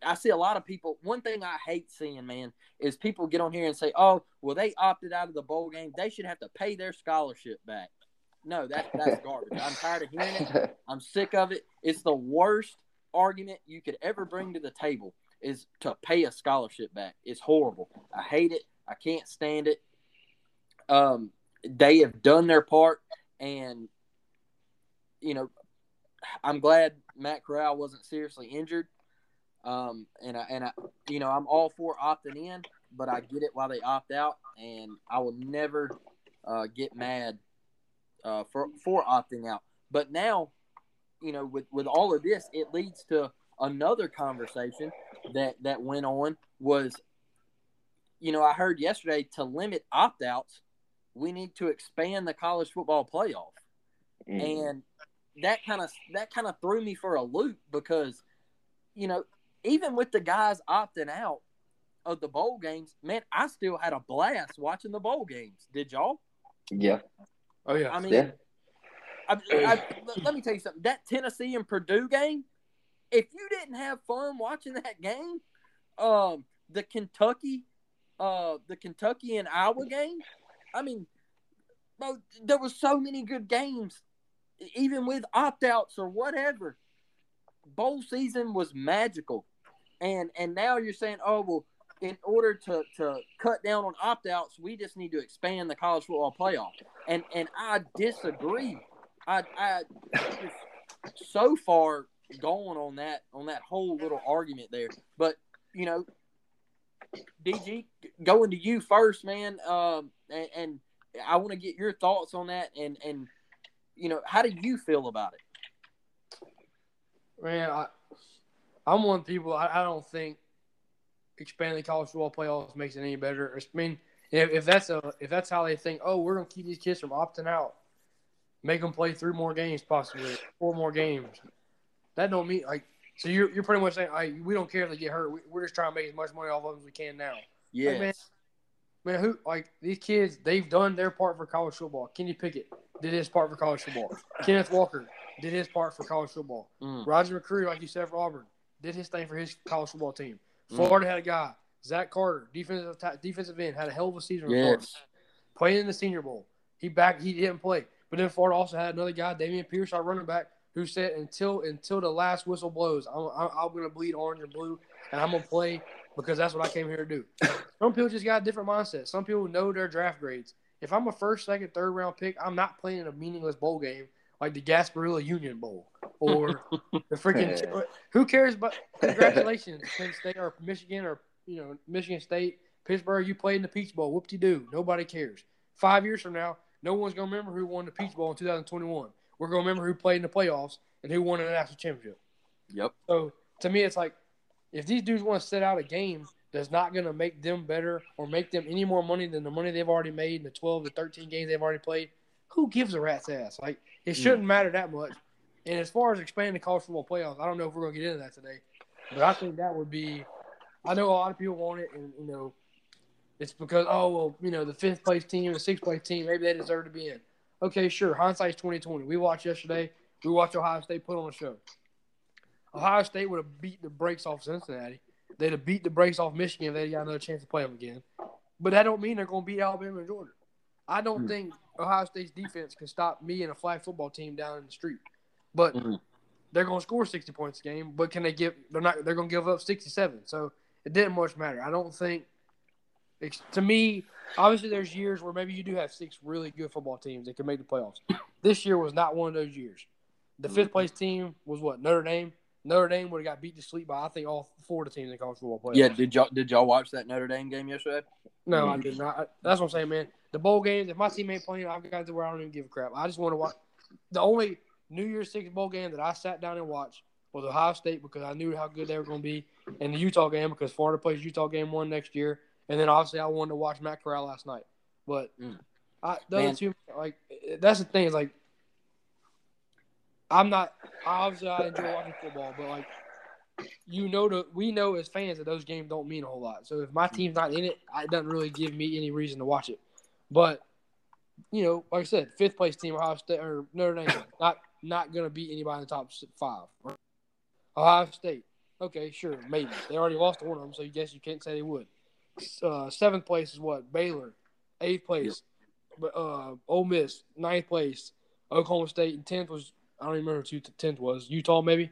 I see a lot of people. One thing I hate seeing, man, is people get on here and say, "Oh, well, they opted out of the bowl game. They should have to pay their scholarship back." No, that [LAUGHS] that's garbage. I'm tired of hearing it. [LAUGHS] I'm sick of it. It's the worst argument you could ever bring to the table is to pay a scholarship back. It's horrible. I hate it. I can't stand it. Um, they have done their part, and you know, I'm glad Matt Corral wasn't seriously injured. Um, and I, and I, you know, I'm all for opting in, but I get it why they opt out, and I will never uh, get mad uh, for for opting out. But now, you know, with with all of this, it leads to another conversation that that went on was, you know, I heard yesterday to limit opt outs, we need to expand the college football playoff, mm. and that kind of that kind of threw me for a loop because, you know, even with the guys opting out of the bowl games, man, I still had a blast watching the bowl games. Did y'all? Yeah. Oh yeah. I mean, yeah. I, I, [CLEARS THROAT] let me tell you something. That Tennessee and Purdue game, if you didn't have fun watching that game, um, the Kentucky, uh, the Kentucky and Iowa game, I mean, bro, there was so many good games even with opt outs or whatever, bowl season was magical. And and now you're saying, oh well, in order to, to cut down on opt outs, we just need to expand the college football playoff. And and I disagree. I I so far going on that on that whole little argument there. But you know, DG, going to you first, man. Um, and, and I want to get your thoughts on that. And and you know, how do you feel about it? Man, I, I'm one people. I, I don't think expanding college football playoffs makes it any better. I mean, if, if that's a if that's how they think, oh, we're gonna keep these kids from opting out, make them play three more games, possibly four more games. That don't mean like. So you're, you're pretty much saying, we don't care if they get hurt. We, are just trying to make as much money off of them as we can now. Yeah. Like, man, man, who like these kids? They've done their part for college football. Kenny Pickett, did his part for college football. [LAUGHS] Kenneth Walker did his part for college football. Mm. Roger McCreary, like you said for Auburn, did his thing for his college football team. Mm. Florida had a guy, Zach Carter, defensive defensive end, had a hell of a season. Yes. Played in the Senior Bowl. He back he didn't play, but then Florida also had another guy, Dameon Pierce, our running back, who said until until the last whistle blows, I'm, I'm, I'm going to bleed orange and blue, and I'm going to play because that's what I came here to do. Some people just got a different mindset. Some people know their draft grades if I'm a first, second, third round pick, I'm not playing a meaningless bowl game like the Gasparilla Union Bowl or the freaking. [LAUGHS] who cares? But [LAUGHS] congratulations, Penn State or Michigan or you know Michigan State, Pittsburgh. You played in the Peach Bowl. Whoop de doo. Nobody cares. Five years from now, no one's gonna remember who won the Peach Bowl in 2021. We're gonna remember who played in the playoffs and who won the national championship. Yep. So to me, it's like if these dudes want to set out a game that's not going to make them better or make them any more money than the money they've already made in the 12 to 13 games they've already played, who gives a rat's ass? Like, it hmm. shouldn't mm. matter that much. And as far as expanding the college football playoffs, I don't know if we're going to get into that today, but I think that would be. I know a lot of people want it, and, you know, it's because, oh, well, you know, the fifth place team, the sixth place team, maybe they deserve to be in. Okay, sure. Hindsight's 2020. We watched yesterday. We watched Ohio State put on a show. Ohio State would have beat the brakes off Cincinnati. They'd have beat the brakes off Michigan if they got another chance to play them again. But that don't mean they're going to beat Alabama and Georgia. I don't mm think Ohio State's defense can stop me and a flag football team down in the street. But mm they're going to score 60 points a game, but can they give? They're not. They're going to give up 67. So it didn't much matter. I don't think. To me, obviously, there's years where maybe you do have six really good football teams that can make the playoffs. This year was not one of those years. The fifth place team was what Notre Dame. Notre Dame would have got beat to sleep by I think all four of the teams in college football playoffs. Yeah, did y'all did y'all watch that Notre Dame game yesterday? No, I did not. That's what I'm saying, man. The bowl games, if my team ain't playing, I've got to where I don't even give a crap. I just want to watch. The only New Year's Six bowl game that I sat down and watched was Ohio State because I knew how good they were going to be, and the Utah game because Florida plays Utah game one next year, and then obviously I wanted to watch Matt Corral last night. But mm. I, the man. two, like that's the thing is like I'm not obviously I enjoy watching football, but like you know the we know as fans that those games don't mean a whole lot. So if my team's not in it, it doesn't really give me any reason to watch it. But you know, like I said, fifth place team Ohio State or Notre Dame not not gonna beat anybody in the top five. Ohio State, okay, sure, maybe they already lost to one of them, so you guess you can't say they would. Uh, seventh place is what Baylor, eighth place, yep. uh, Ole Miss, ninth place, Oklahoma State, and tenth was I don't even remember who tenth was. Utah maybe.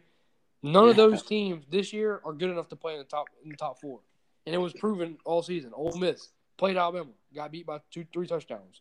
None yeah. of those teams this year are good enough to play in the top in the top four, and it was proven all season. Ole Miss played Alabama, got beat by two, three touchdowns.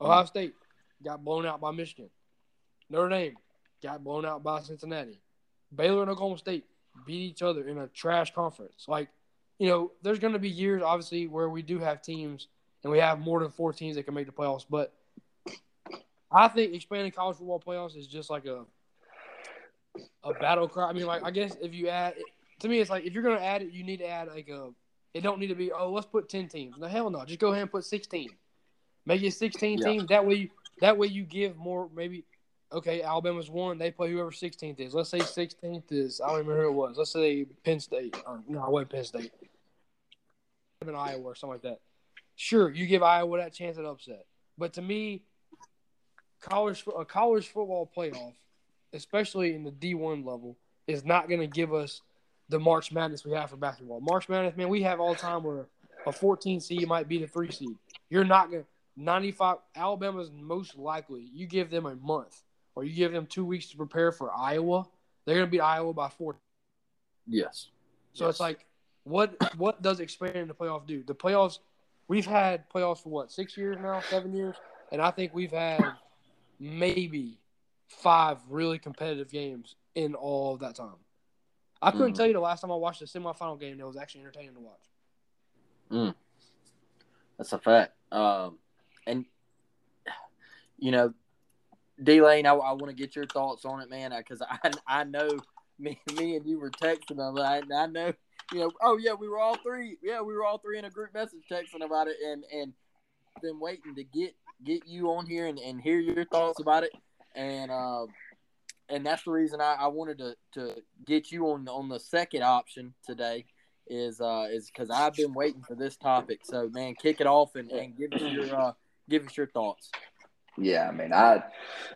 Ohio mm-hmm. State got blown out by Michigan. Notre Dame got blown out by Cincinnati. Baylor and Oklahoma State beat each other in a trash conference. Like, you know, there's going to be years, obviously, where we do have teams and we have more than four teams that can make the playoffs. But I think expanding college football playoffs is just like a a battle cry. I mean, like, I guess if you add, to me, it's like if you're going to add it, you need to add like a. It don't need to be. Oh, let's put ten teams. No, hell no. Just go ahead and put sixteen. Make it 16 yeah. teams. That way, you, that way you give more. Maybe okay, Alabama's one. They play whoever 16th is. Let's say 16th is. I don't remember who it was. Let's say Penn State. Or, no, I wasn't Penn State. In Iowa or something like that. Sure, you give Iowa that chance at upset. But to me, college a college football playoff, especially in the D1 level, is not going to give us the March Madness we have for basketball. March Madness, man, we have all the time where a 14 seed might be the three seed. You're not going to 95 Alabama's most likely. You give them a month or you give them two weeks to prepare for Iowa, they're going to beat Iowa by four. Yes. So yes. it's like, what what does expanding the playoff do? The playoffs, we've had playoffs for what six years now, seven years, and I think we've had maybe five really competitive games in all of that time. I couldn't mm. tell you the last time I watched a semifinal game that was actually entertaining to watch. Mm. That's a fact. Um, and you know, D Lane, I, I want to get your thoughts on it, man, because I I know me me and you were texting them. I, I know, you know. Oh yeah, we were all three. Yeah, we were all three in a group message texting about it, and and been waiting to get get you on here and, and hear your thoughts about it, and uh, and that's the reason I, I wanted to to get you on on the second option today is uh is because I've been waiting for this topic. So man, kick it off and, and give us your uh give us your thoughts. Yeah, I mean, I,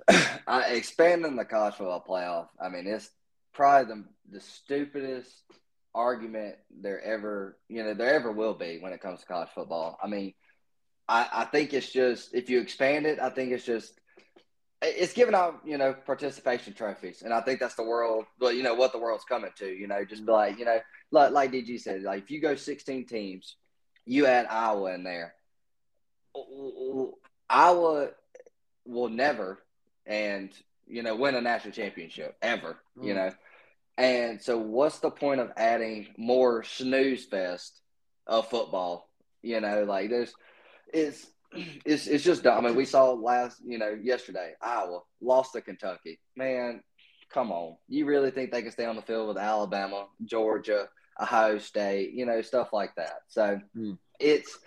[CLEARS THROAT] I expanding the college football playoff. I mean, it's probably the the stupidest argument there ever, you know, there ever will be when it comes to college football. I mean, I, I think it's just if you expand it, I think it's just it's giving out, you know, participation trophies, and I think that's the world. Well, you know what the world's coming to. You know, just be mm-hmm. like, you know, like like DG said, like if you go 16 teams, you add Iowa in there Iowa will never and you know win a national championship ever. Mm. You know, and so what's the point of adding more snooze fest of football? You know, like there's it's it's it's just dumb. I mean, we saw last you know yesterday Iowa lost to Kentucky. Man, come on, you really think they can stay on the field with Alabama, Georgia, Ohio State, you know, stuff like that? So mm. it's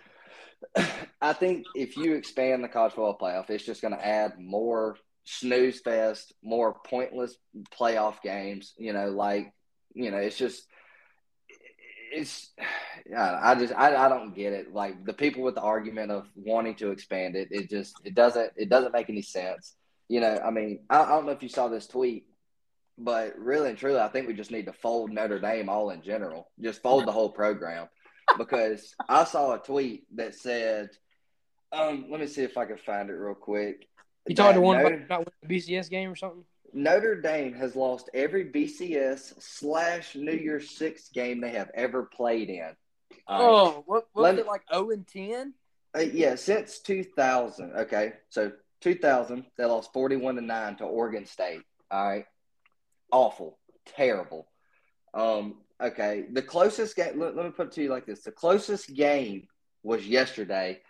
I think if you expand the college football playoff, it's just going to add more snooze fest, more pointless playoff games. You know, like you know, it's just it's I just I, I don't get it. Like the people with the argument of wanting to expand it, it just it doesn't it doesn't make any sense. You know, I mean, I, I don't know if you saw this tweet, but really and truly, I think we just need to fold Notre Dame all in general. Just fold the whole program because I saw a tweet that said, um, let me see if I can find it real quick. You talking to one Notre, about the BCS game or something? Notre Dame has lost every BCS slash New Year's Six game they have ever played in. Oh, what, what was it like? Zero oh and ten? Uh, yeah, since two thousand. Okay, so two thousand, they lost forty-one to nine to Oregon State. All right, awful, terrible. Um, okay, the closest game. Let, let me put it to you like this: the closest game was yesterday,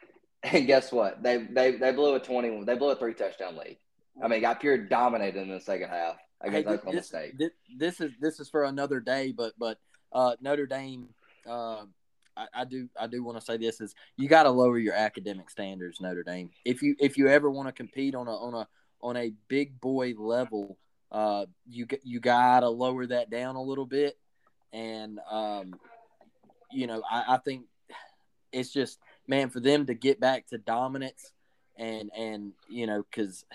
and guess what? They they they blew a twenty. They blew a three touchdown lead. I mean, got pure dominated in the second half against hey, Oklahoma this, State. This, this, is this is for another day, but but uh, Notre Dame. Uh, I, I, do I do want to say this is you got to lower your academic standards, Notre Dame. If you if you ever want to compete on a on a on a big boy level, uh, you you got to lower that down a little bit, and um, you know I, I think it's just man for them to get back to dominance and and you know because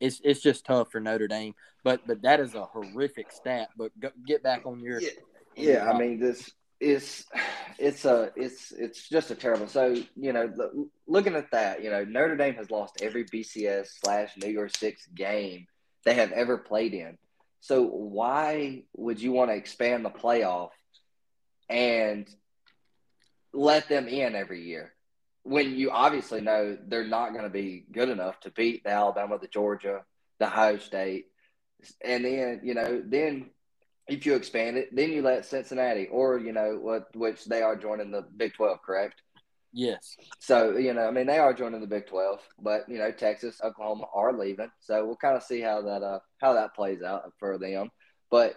it's it's just tough for Notre Dame. But but that is a horrific stat. But go, get back on your yeah. yeah I mean this is it's a it's it's just a terrible. So you know looking at that, you know Notre Dame has lost every BCS slash New Year's Six game they have ever played in. So why would you want to expand the playoff and let them in every year? when you obviously know they're not going to be good enough to beat the Alabama, the Georgia, the Ohio State, and then you know then if you expand it, then you let Cincinnati or you know what which they are joining the Big Twelve, correct? Yes. So you know, I mean, they are joining the Big Twelve, but you know, Texas, Oklahoma are leaving, so we'll kind of see how that uh how that plays out for them. But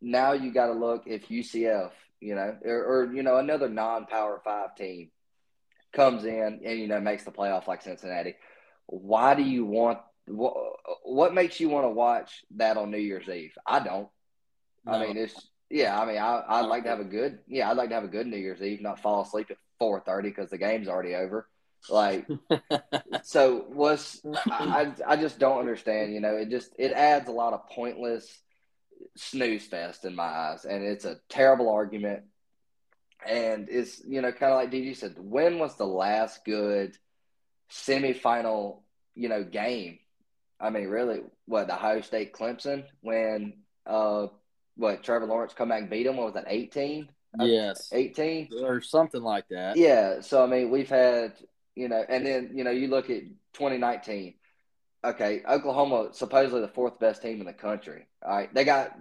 now you got to look if UCF, you know, or, or you know another non-power five team comes in and you know makes the playoff like Cincinnati. Why do you want what, what makes you want to watch that on New Year's Eve? I don't. No. I mean, it's yeah. I mean, I I'd like to have a good yeah. I'd like to have a good New Year's Eve, not fall asleep at four thirty because the game's already over. Like, [LAUGHS] so was I, I just don't understand. You know, it just it adds a lot of pointless snooze fest in my eyes, and it's a terrible argument. And it's, you know, kind of like DG said, when was the last good semifinal, you know, game? I mean, really, what, the Ohio State Clemson when, uh, what, Trevor Lawrence come back and beat them? What was that, 18? Yes. 18? Or something like that. Yeah. So, I mean, we've had, you know, and then, you know, you look at 2019. Okay, Oklahoma supposedly the fourth best team in the country. All right, they got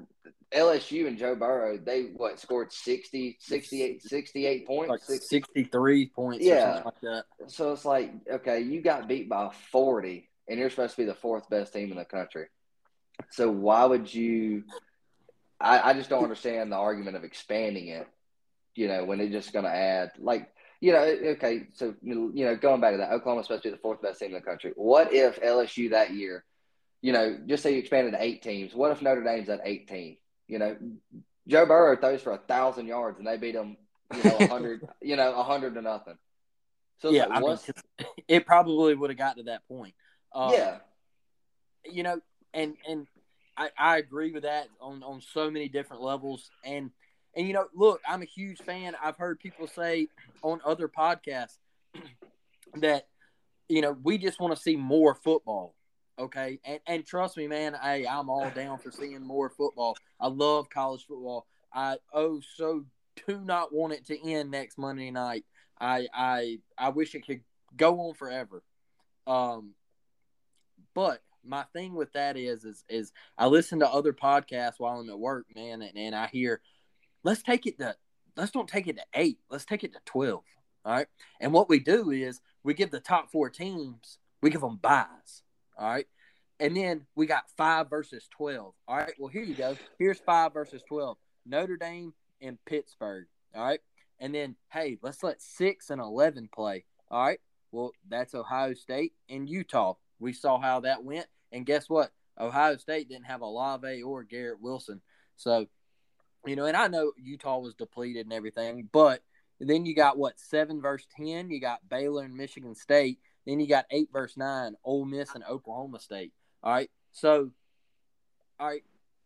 LSU and Joe Burrow, they what scored 60, 68, 68 points, like 63 points, yeah. Like so it's like, okay, you got beat by 40, and you're supposed to be the fourth best team in the country. So why would you? I, I just don't understand the argument of expanding it. You know, when they're just going to add like. You know, okay, so you know, going back to that, Oklahoma's supposed to be the fourth best team in the country. What if LSU that year, you know, just say you expanded to eight teams? What if Notre Dame's at eighteen? You know, Joe Burrow throws for a thousand yards and they beat him, you know, hundred, [LAUGHS] you know, a hundred to nothing. So yeah, like, mean, it probably would have got to that point. Um, yeah, you know, and and I, I agree with that on on so many different levels. And and you know, look, I'm a huge fan. I've heard people say on other podcasts [CLEARS THROAT] that you know we just want to see more football. Okay, and and trust me, man, hey, I'm all down for seeing more football. I love college football. I oh so do not want it to end next Monday night. I I I wish it could go on forever. Um, but my thing with that is is is I listen to other podcasts while I'm at work, man, and, and I hear, let's take it to let's don't take it to eight, let's take it to twelve. All right, and what we do is we give the top four teams we give them buys. All right. And then we got five versus 12. All right. Well, here you go. Here's five versus 12 Notre Dame and Pittsburgh. All right. And then, hey, let's let six and 11 play. All right. Well, that's Ohio State and Utah. We saw how that went. And guess what? Ohio State didn't have Olave or Garrett Wilson. So, you know, and I know Utah was depleted and everything, but then you got what seven versus ten. You got Baylor and Michigan State. Then you got eight versus nine, Ole Miss and Oklahoma State. All right, so all right,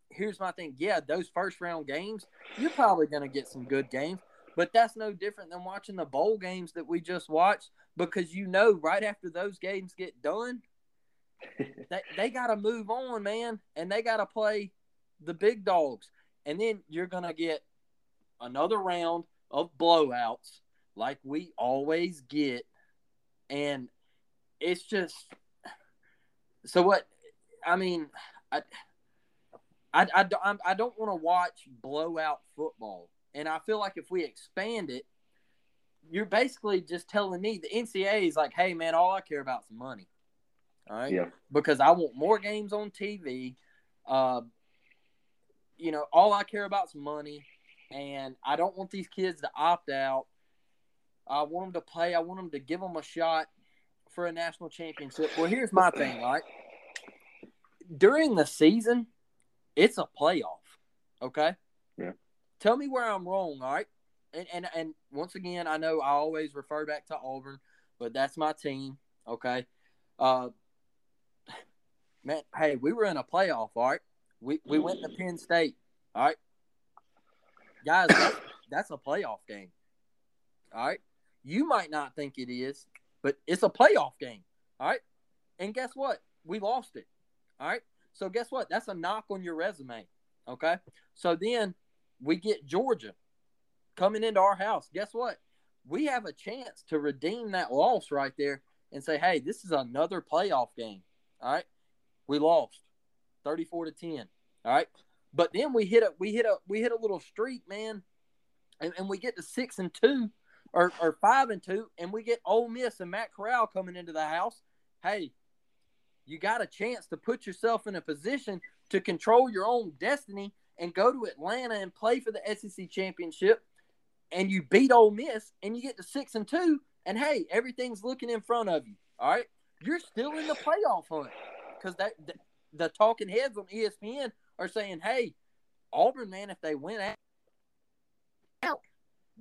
here's my thing. Yeah, those first round games, you're probably going to get some good games, but that's no different than watching the bowl games that we just watched because you know right after those games get done, [LAUGHS] they, they got to move on, man, and they got to play the big dogs. And then you're going to get another round of blowouts like we always get. And it's just so what I mean, I I, I, I don't want to watch blowout football. And I feel like if we expand it, you're basically just telling me the NCAA is like, hey, man, all I care about is money. All right. Yeah. Because I want more games on TV. Uh, you know, all I care about is money. And I don't want these kids to opt out. I want them to play. I want them to give them a shot for a national championship. Well, here's my thing, right? During the season, it's a playoff. Okay. Yeah. Tell me where I'm wrong. All right. And and and once again, I know I always refer back to Auburn, but that's my team. Okay. Uh, [SIGHS] man, hey, we were in a playoff. All right. We we went to Penn State. All right. Guys, that's, [COUGHS] that's a playoff game. All right. You might not think it is, but it's a playoff game. All right. And guess what? We lost it. All right. So guess what? That's a knock on your resume. Okay. So then we get Georgia coming into our house. Guess what? We have a chance to redeem that loss right there and say, hey, this is another playoff game. All right. We lost 34 to 10. All right. But then we hit a we hit a we hit a little streak, man. And, and we get to six and two or, or five and two, and we get Ole Miss and Matt Corral coming into the house. Hey, you got a chance to put yourself in a position to control your own destiny and go to Atlanta and play for the SEC championship. And you beat Ole Miss and you get to six and two. And hey, everything's looking in front of you. All right. You're still in the playoff hunt because that the, the talking heads on ESPN are saying, hey, Auburn, man, if they win out,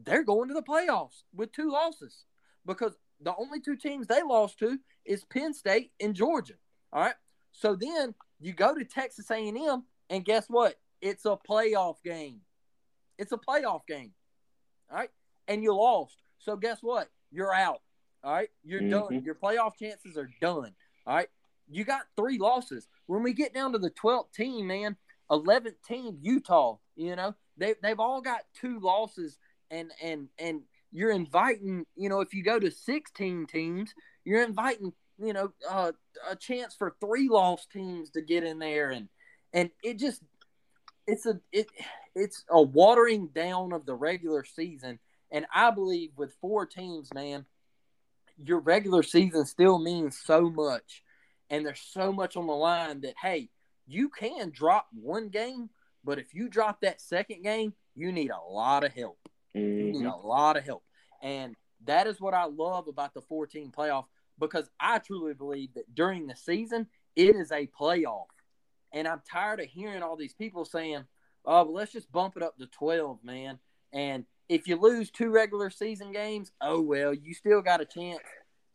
they're going to the playoffs with two losses because the only two teams they lost to is Penn State and Georgia. All right. So then you go to Texas A&M, and guess what? It's a playoff game. It's a playoff game. All right. And you lost. So guess what? You're out. All right. You're Mm-hmm. done. Your playoff chances are done. All right. You got three losses. When we get down to the 12th team, man, 11th team, Utah, you know, they, they've all got two losses. And, and, and you're inviting, you know, if you go to 16 teams, you're inviting you know, uh, a chance for three lost teams to get in there, and and it just it's a it it's a watering down of the regular season. And I believe with four teams, man, your regular season still means so much, and there's so much on the line that hey, you can drop one game, but if you drop that second game, you need a lot of help. You need Mhm. a lot of help, and that is what I love about the 14 playoff because I truly believe that during the season, it is a playoff. And I'm tired of hearing all these people saying, oh, well, let's just bump it up to 12, man. And if you lose two regular season games, oh, well, you still got a chance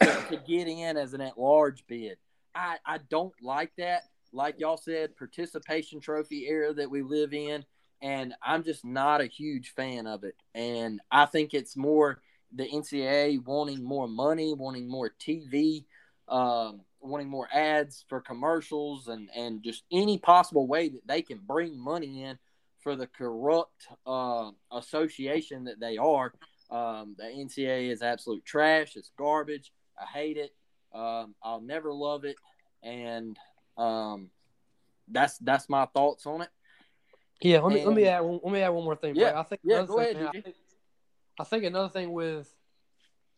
to, to get in as an at large bid. I, I don't like that. Like y'all said, participation trophy era that we live in. And I'm just not a huge fan of it. And I think it's more the NCAA wanting more money, wanting more TV, um, wanting more ads for commercials, and and just any possible way that they can bring money in for the corrupt uh, association that they are. Um, the NCAA is absolute trash. It's garbage. I hate it. Um, I'll never love it, and um, that's that's my thoughts on it. Yeah, let me let me add one, let me add one more thing. Yeah. I think yeah, another go thing, ahead, I think, I think another thing with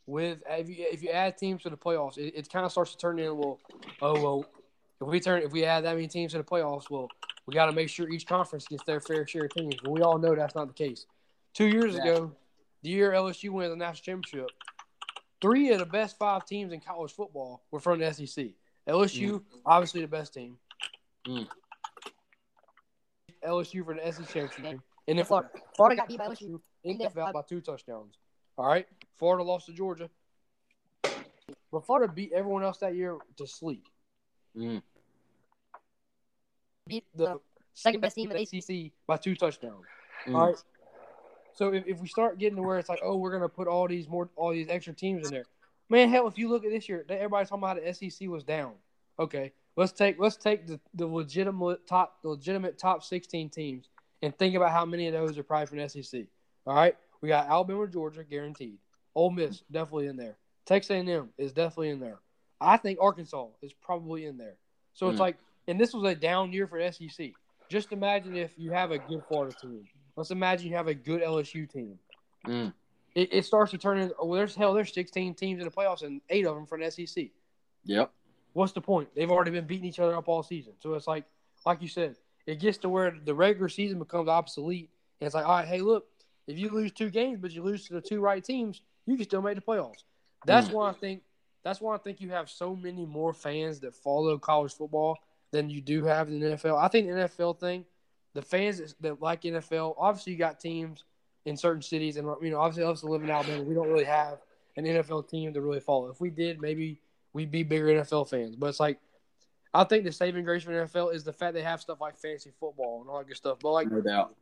with if you if you add teams to the playoffs, it, it kind of starts to turn into well, oh well, if we turn if we add that many teams to the playoffs, well, we got to make sure each conference gets their fair share of teams. But we all know that's not the case. Two years Yeah. ago, the year LSU won the national championship, three of the best five teams in college football were from the SEC. LSU, obviously the best team. Mm. LSU for the SEC championship, and then Florida, Florida got beat by LSU in the NFL by two touchdowns. All right, Florida lost to Georgia, but Florida beat everyone else that year to sleep. Mm. Beat the second best team in the ACC by two touchdowns. Mm. All right. So if, if we start getting to where it's like, oh, we're gonna put all these more all these extra teams in there, man, hell, if you look at this year, everybody's talking about the SEC was down. Okay, let's take let's take the, the legitimate top the legitimate top sixteen teams and think about how many of those are probably from the SEC. All right, we got Alabama, Georgia, guaranteed. Ole Miss definitely in there. Texas A&M is definitely in there. I think Arkansas is probably in there. So it's Mm. like, and this was a down year for SEC. Just imagine if you have a good Florida team. Let's imagine you have a good LSU team. Mm. It, it starts to turn into well, there's hell, there's 16 teams in the playoffs and eight of them from the SEC. Yep. What's the point? They've already been beating each other up all season. So it's like, like you said, it gets to where the regular season becomes obsolete. And it's like, all right, hey, look, if you lose two games, but you lose to the two right teams, you can still make the playoffs. That's Mm. why I think that's why I think you have so many more fans that follow college football than you do have in the NFL. I think the NFL thing, the fans that- that like NFL, obviously you got teams in certain cities, and you know, obviously us to live in Alabama, we don't really have an NFL team to really follow. If we did, maybe we'd be bigger NFL fans. But it's like, I think the saving grace for NFL is the fact they have stuff like fantasy football and all that good stuff. But like, No doubt.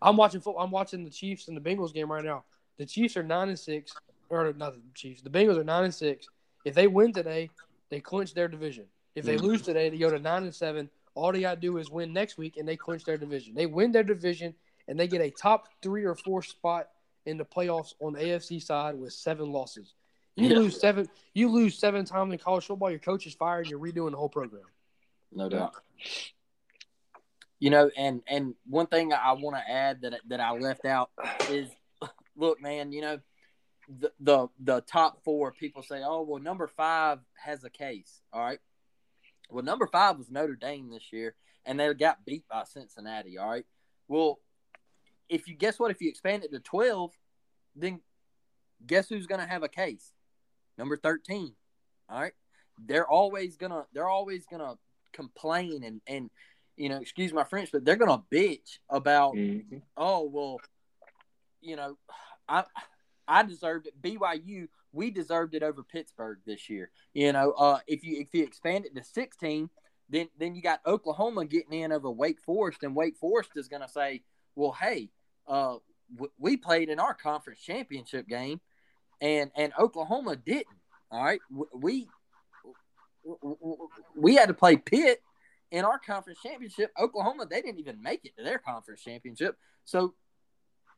I'm watching football. I'm watching the Chiefs and the Bengals game right now. The Chiefs are nine and six, or not the Chiefs. The Bengals are nine and six. If they win today, they clinch their division. If they Mhm. lose today, they go to nine and seven. All they got to do is win next week, and they clinch their division. They win their division, and they get a top three or four spot in the playoffs on the AFC side with seven losses. You Yeah. lose seven. You lose seven times in college football. Your coach is fired. You're redoing the whole program. No doubt. You know, and and one thing I want to add that that I left out is, look, man, you know, the the the top four people say, oh well, number five has a case. All right. Well, number five was Notre Dame this year, and they got beat by Cincinnati. All right. Well, if you guess what, if you expand it to twelve, then guess who's going to have a case? Number thirteen. All right. They're always gonna they're always gonna complain and and you know excuse my French, but they're gonna bitch about oh well, you know, I I deserved it. BYU we deserved it over Pittsburgh this year. You know, uh, if you if you expand it to sixteen, then then you got Oklahoma getting in over Wake Forest, and Wake Forest is gonna say, well, hey, uh, w- we played in our conference championship game, and and Oklahoma didn't. All right, we we had to play Pitt in our conference championship. Oklahoma, they didn't even make it to their conference championship. So,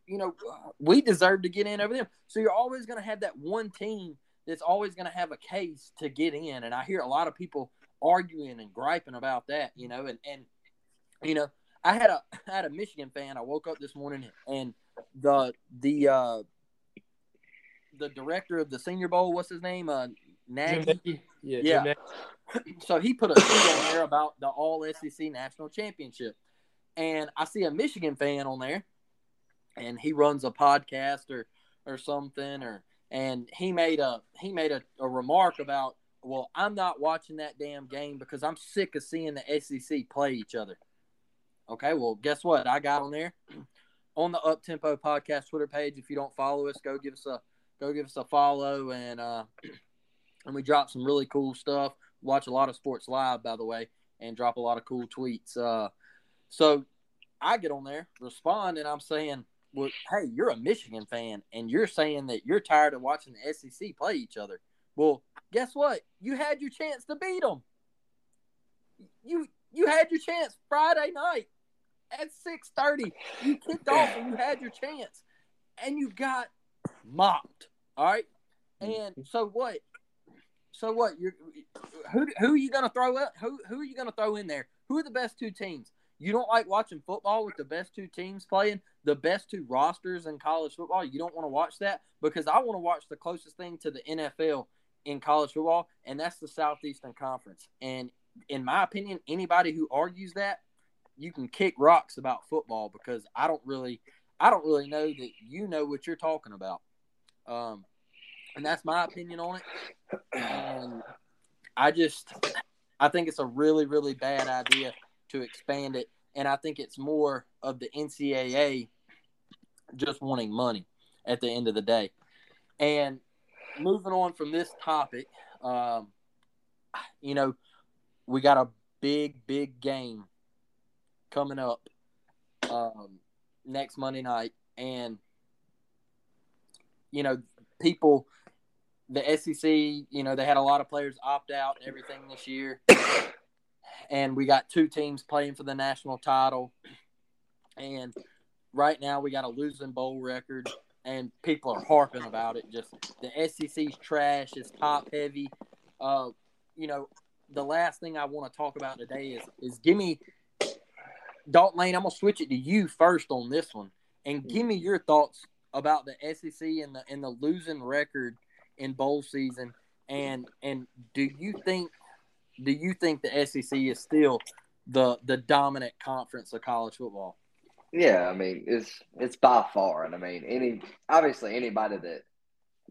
you know, we deserve to get in over them. So you're always going to have that one team that's always going to have a case to get in. And I hear a lot of people arguing and griping about that, you know, and, and, you know, I had a [LAUGHS] I had a Michigan fan. I woke up this morning and the the uh the director of the Senior Bowl, what's his name? Uh Nagy. Yeah, yeah. Nagy. [CLEARS THROAT] so he put a tweet on there about the All SEC National Championship, and I see a Michigan fan on there, and he runs a podcast or or something, or and he made a he made a, a remark about, well, I'm not watching that damn game because I'm sick of seeing the SEC play each other. Okay, well, guess what? I got on there [CLEARS THROAT] on the Up Tempo Podcast Twitter page. If you don't follow us, go give us a go give us a follow, and uh, [CLEARS THROAT] and we drop some really cool stuff. Watch a lot of sports live, by the way, and drop a lot of cool tweets. Uh, so I get on there, respond, and I'm saying, "Well, hey, you're a Michigan fan, and you're saying that you're tired of watching the SEC play each other. Well, guess what? You had your chance to beat them. You you had your chance Friday night at six thirty. You kicked off and you had your chance, and you got mopped. All right, and so what? So what? You're who? Who are you gonna throw up? Who? Who are you gonna throw in there? Who are the best two teams? You don't like watching football with the best two teams playing, the best two rosters in college football. You don't want to watch that because I want to watch the closest thing to the NFL in college football, and that's the Southeastern Conference. And in my opinion, anybody who argues that, you can kick rocks about football because I don't really, I don't really know that you know what you're talking about. Um, and that's my opinion on it. And I just, I think it's a really, really bad idea. to expand it, and I think it's more of the NCAA just wanting money at the end of the day. And moving on from this topic, um, you know, we got a big, big game coming up um, next Monday night, and you know, people, the SEC, you know, they had a lot of players opt out and everything this year, and we got two teams playing for the national title, and right now we got a losing bowl record. And people are harping about it. Just the SEC's trash is top heavy. Uh, you know, the last thing I want to talk about today is is give me Dalton Lane. I'm gonna switch it to you first on this one, and give me your thoughts about the SEC and the and the losing record in bowl season, and and do you think do you think the SEC is still the the dominant conference of college football? Yeah, I mean it's it's by far, and I mean any obviously anybody that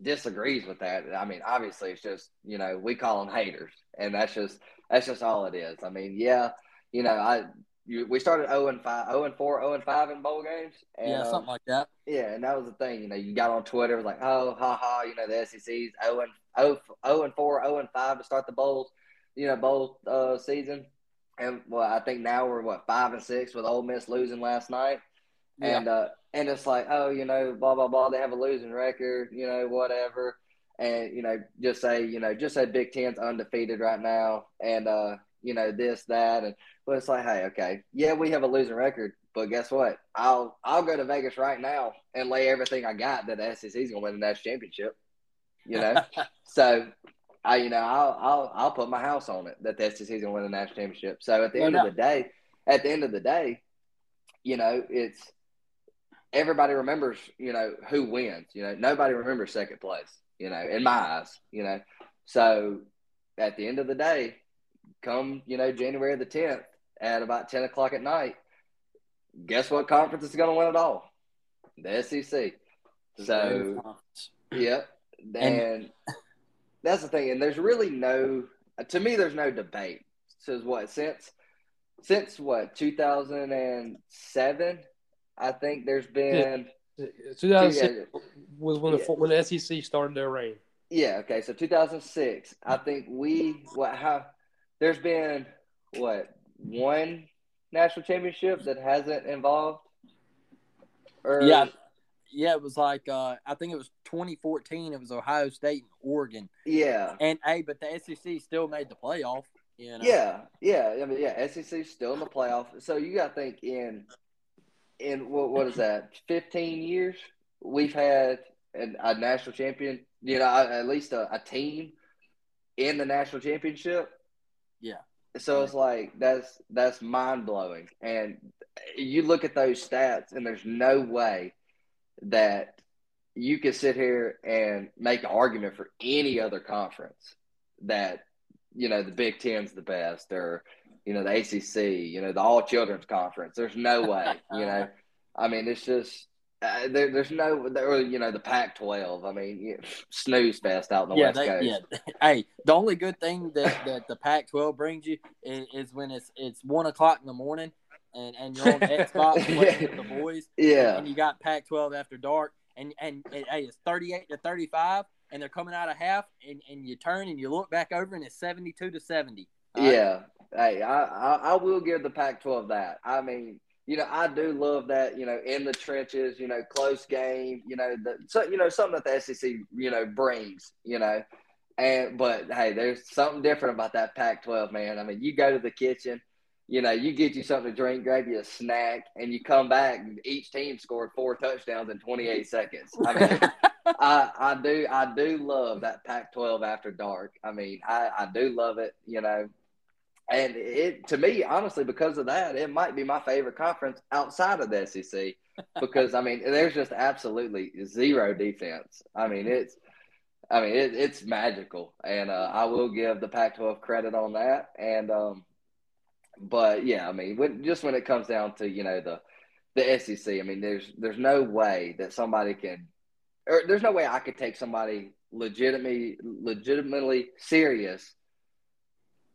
disagrees with that, I mean obviously it's just you know we call them haters, and that's just that's just all it is. I mean, yeah, you know I you, we started 0 and 5, 0 and 4, 0 and 5 in bowl games. And, yeah, something um, like that. Yeah, and that was the thing. You know, you got on Twitter, it was like, oh, ha ha, you know, the SEC's 0 and 0, 0 and 4, 0 and 5 to start the bowls, you know, bowl uh, season. And well, I think now we're what five and six with Ole Miss losing last night, yeah. and uh, and it's like oh you know blah blah blah they have a losing record you know whatever, and you know just say you know just say Big Ten's undefeated right now, and uh you know this that and but it's like hey okay yeah we have a losing record, but guess what I'll I'll go to Vegas right now and lay everything I got that the SEC's gonna win the national championship, you know [LAUGHS] so I, you know, I'll, I'll, I'll put my house on it that the SEC is going to win the national championship. So at the end of the day, at the end of the day, you know, it's everybody remembers, you know, who wins. You know, nobody remembers second place. You know, in my eyes, you know. So at the end of the day, come you know January the tenth at about ten o'clock at night, guess what conference is going to win it all? The SEC. So, yep, and, and that's the thing, and there's really no to me. There's no debate. Says what since since what 2007, I think there's been. Yeah. 2006 was when the when the SEC started their reign. Yeah. Okay. So 2006, I think we what how there's been what one national championship that hasn't involved. Or, yeah, yeah, it was like uh, I think it was 2014. It was Ohio State and Oregon. Yeah. And hey, but the SEC still made the playoff. You know? Yeah, yeah. I mean, yeah. SEC still in the playoff. So you got to think in in what what is that? 15 years we've had an, a national champion. You know, at least a, a team in the national championship. Yeah. So it's like that's that's mind blowing, and you look at those stats, and there's no way that you could sit here and make an argument for any other conference that you know the Big Ten's the best or you know the ACC, you know the All Children's Conference. There's no way, you know. [LAUGHS] I mean, it's just uh, there, there's no, or you know, the Pac-12. I mean, you snooze fest out in the yeah, West they, Coast. Yeah, [LAUGHS] hey, the only good thing that, that the Pac-12 brings you is, is, when it's it's one o'clock in the morning and, and you're on [LAUGHS] Xbox playing with the boys. Yeah. And you got Pac 12 after dark, and, and, and hey, it's 38 to 35, and they're coming out of half, and, and you turn and you look back over, and it's 72 to 70. Yeah. Hey, I, I, I will give the Pac 12 that. I mean, you know, I do love that, you know, in the trenches, you know, close game, you know, the, so, you know, something that the SEC, you know, brings, you know, and, but hey, there's something different about that Pac 12, man. I mean, you go to the kitchen, you know, you get you something to drink, grab you a snack, and you come back. And each team scored four touchdowns in 28 seconds. I mean, [LAUGHS] I, I do I do love that Pac-12 after dark. I mean, I, I do love it. You know, and it to me, honestly, because of that, it might be my favorite conference outside of the SEC. [LAUGHS] Because I mean, there's just absolutely zero defense. I mean, it's I mean, it, it's magical, and uh, I will give the Pac-12 credit on that. And um, but yeah, I mean, when, just when it comes down to you know the the SEC, I mean, there's there's no way that somebody can, or there's no way I could take somebody legitimately legitimately serious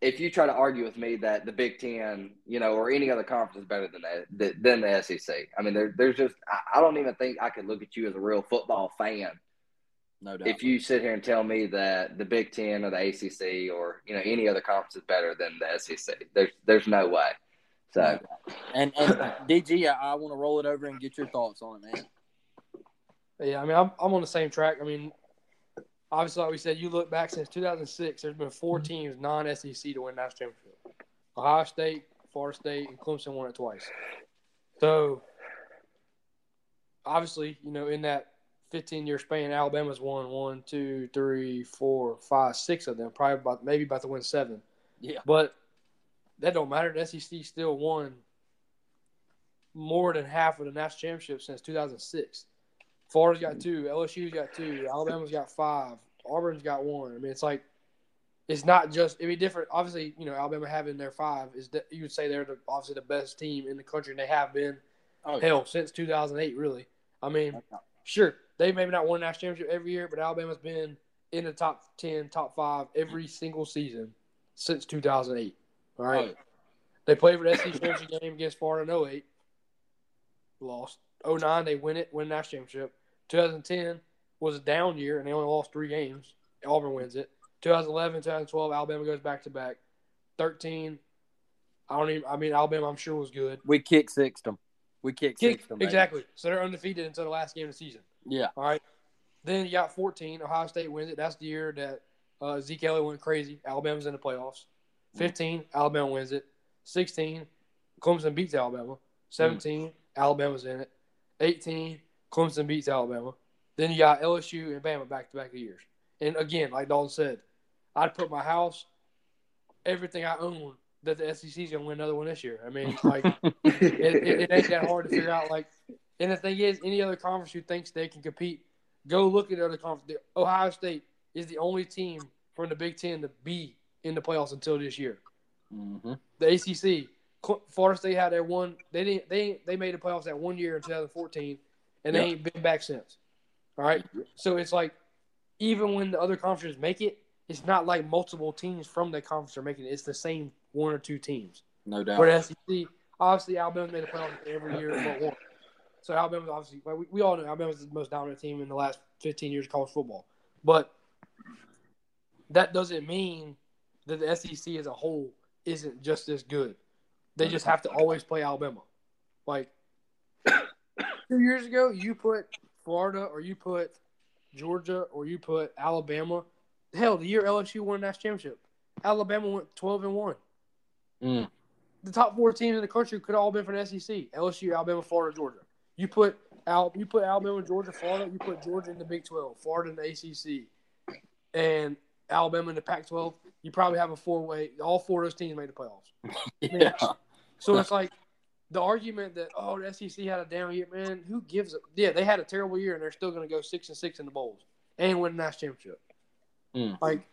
if you try to argue with me that the Big Ten, you know, or any other conference is better than the, than the SEC, I mean, there, there's just I, I don't even think I could look at you as a real football fan. No doubt. If you sit here and tell me that the Big Ten or the ACC or you know any other conference is better than the SEC, there's there's no way. So, and and DG, I, I want to roll it over and get your thoughts on it, man. Yeah, I mean, I'm, I'm on the same track. I mean, obviously, like we said, you look back since 2006, there's been four mm-hmm. teams non SEC to win national championship. Ohio State, Florida State, and Clemson won it twice. So, obviously, you know, in that 15 year span, Alabama's won one, two, three, four, five, six of them. Probably about maybe about to win seven. Yeah. But that don't matter. The SEC still won more than half of the national championship since 2006. Florida's got two, LSU's got two, Alabama's got five, Auburn's got one. I mean, it's like it's not just it'd be different. Obviously, you know, Alabama having their five is that you would say they're the, obviously the best team in the country, and they have been oh, hell since 2008. Really, I mean, sure they maybe not won a national championship every year, but Alabama's been in the top ten, top five every single season since 2008. All right, oh. they played for the SEC championship game against Florida in 08. Lost. 09, they win it, win the national championship. 2010 was a down year, and they only lost three games. Auburn wins it. 2011, 2012, Alabama goes back to back. 13, I don't even. I mean, Alabama, I'm sure was good. We kick sixed them. We kick Kick, sixed them. exactly. So they're undefeated until the last game of the season. Yeah. All right. Then you got 14. Ohio State wins it. That's the year that uh, Zeke Elliott went crazy. Alabama's in the playoffs. 15, Alabama wins it. 16, Clemson beats Alabama. 17, mm. Alabama's in it. 18, Clemson beats Alabama. Then you got LSU and Bama back to back of years. And again, like Dalton said, I'd put my house, everything I own, that the SEC's gonna win another one this year. I mean, like [LAUGHS] it, it, it, ain't that hard to figure out. Like, and the thing is, any other conference who thinks they can compete, go look at other conference. Ohio State is the only team from the Big Ten to be in the playoffs until this year. Mm-hmm. The ACC, Florida State had their one. They didn't. They they made the playoffs that one year in 2014 and they ain't been back since. All right, so it's like even when the other conferences make it, it's not like multiple teams from that conference are making it. It's the same one or two teams. No doubt. For the SEC, obviously Alabama made the playoffs every year but one. So Alabama's obviously we, we all know Alabama's the most dominant team in the last 15 years of college football. But that doesn't mean that the SEC as a whole isn't just as good. They just have to always play Alabama. Like two years ago, you put Florida or you put Georgia or you put Alabama. Hell, the year LSU won that championship, Alabama went twelve and one. Mm. The top four teams in the country could have all been from the SEC: LSU, Alabama, Florida, Georgia. You put Al, you put Alabama, Georgia, Florida. You put Georgia in the Big Twelve, Florida in the ACC, and Alabama in the Pac-12. You probably have a four-way. All four of those teams made the playoffs. [LAUGHS] yeah. So it's like the argument that oh the SEC had a down year, man, who gives a yeah they had a terrible year and they're still going to go six and six in the bowls and win the national championship. Mm. Like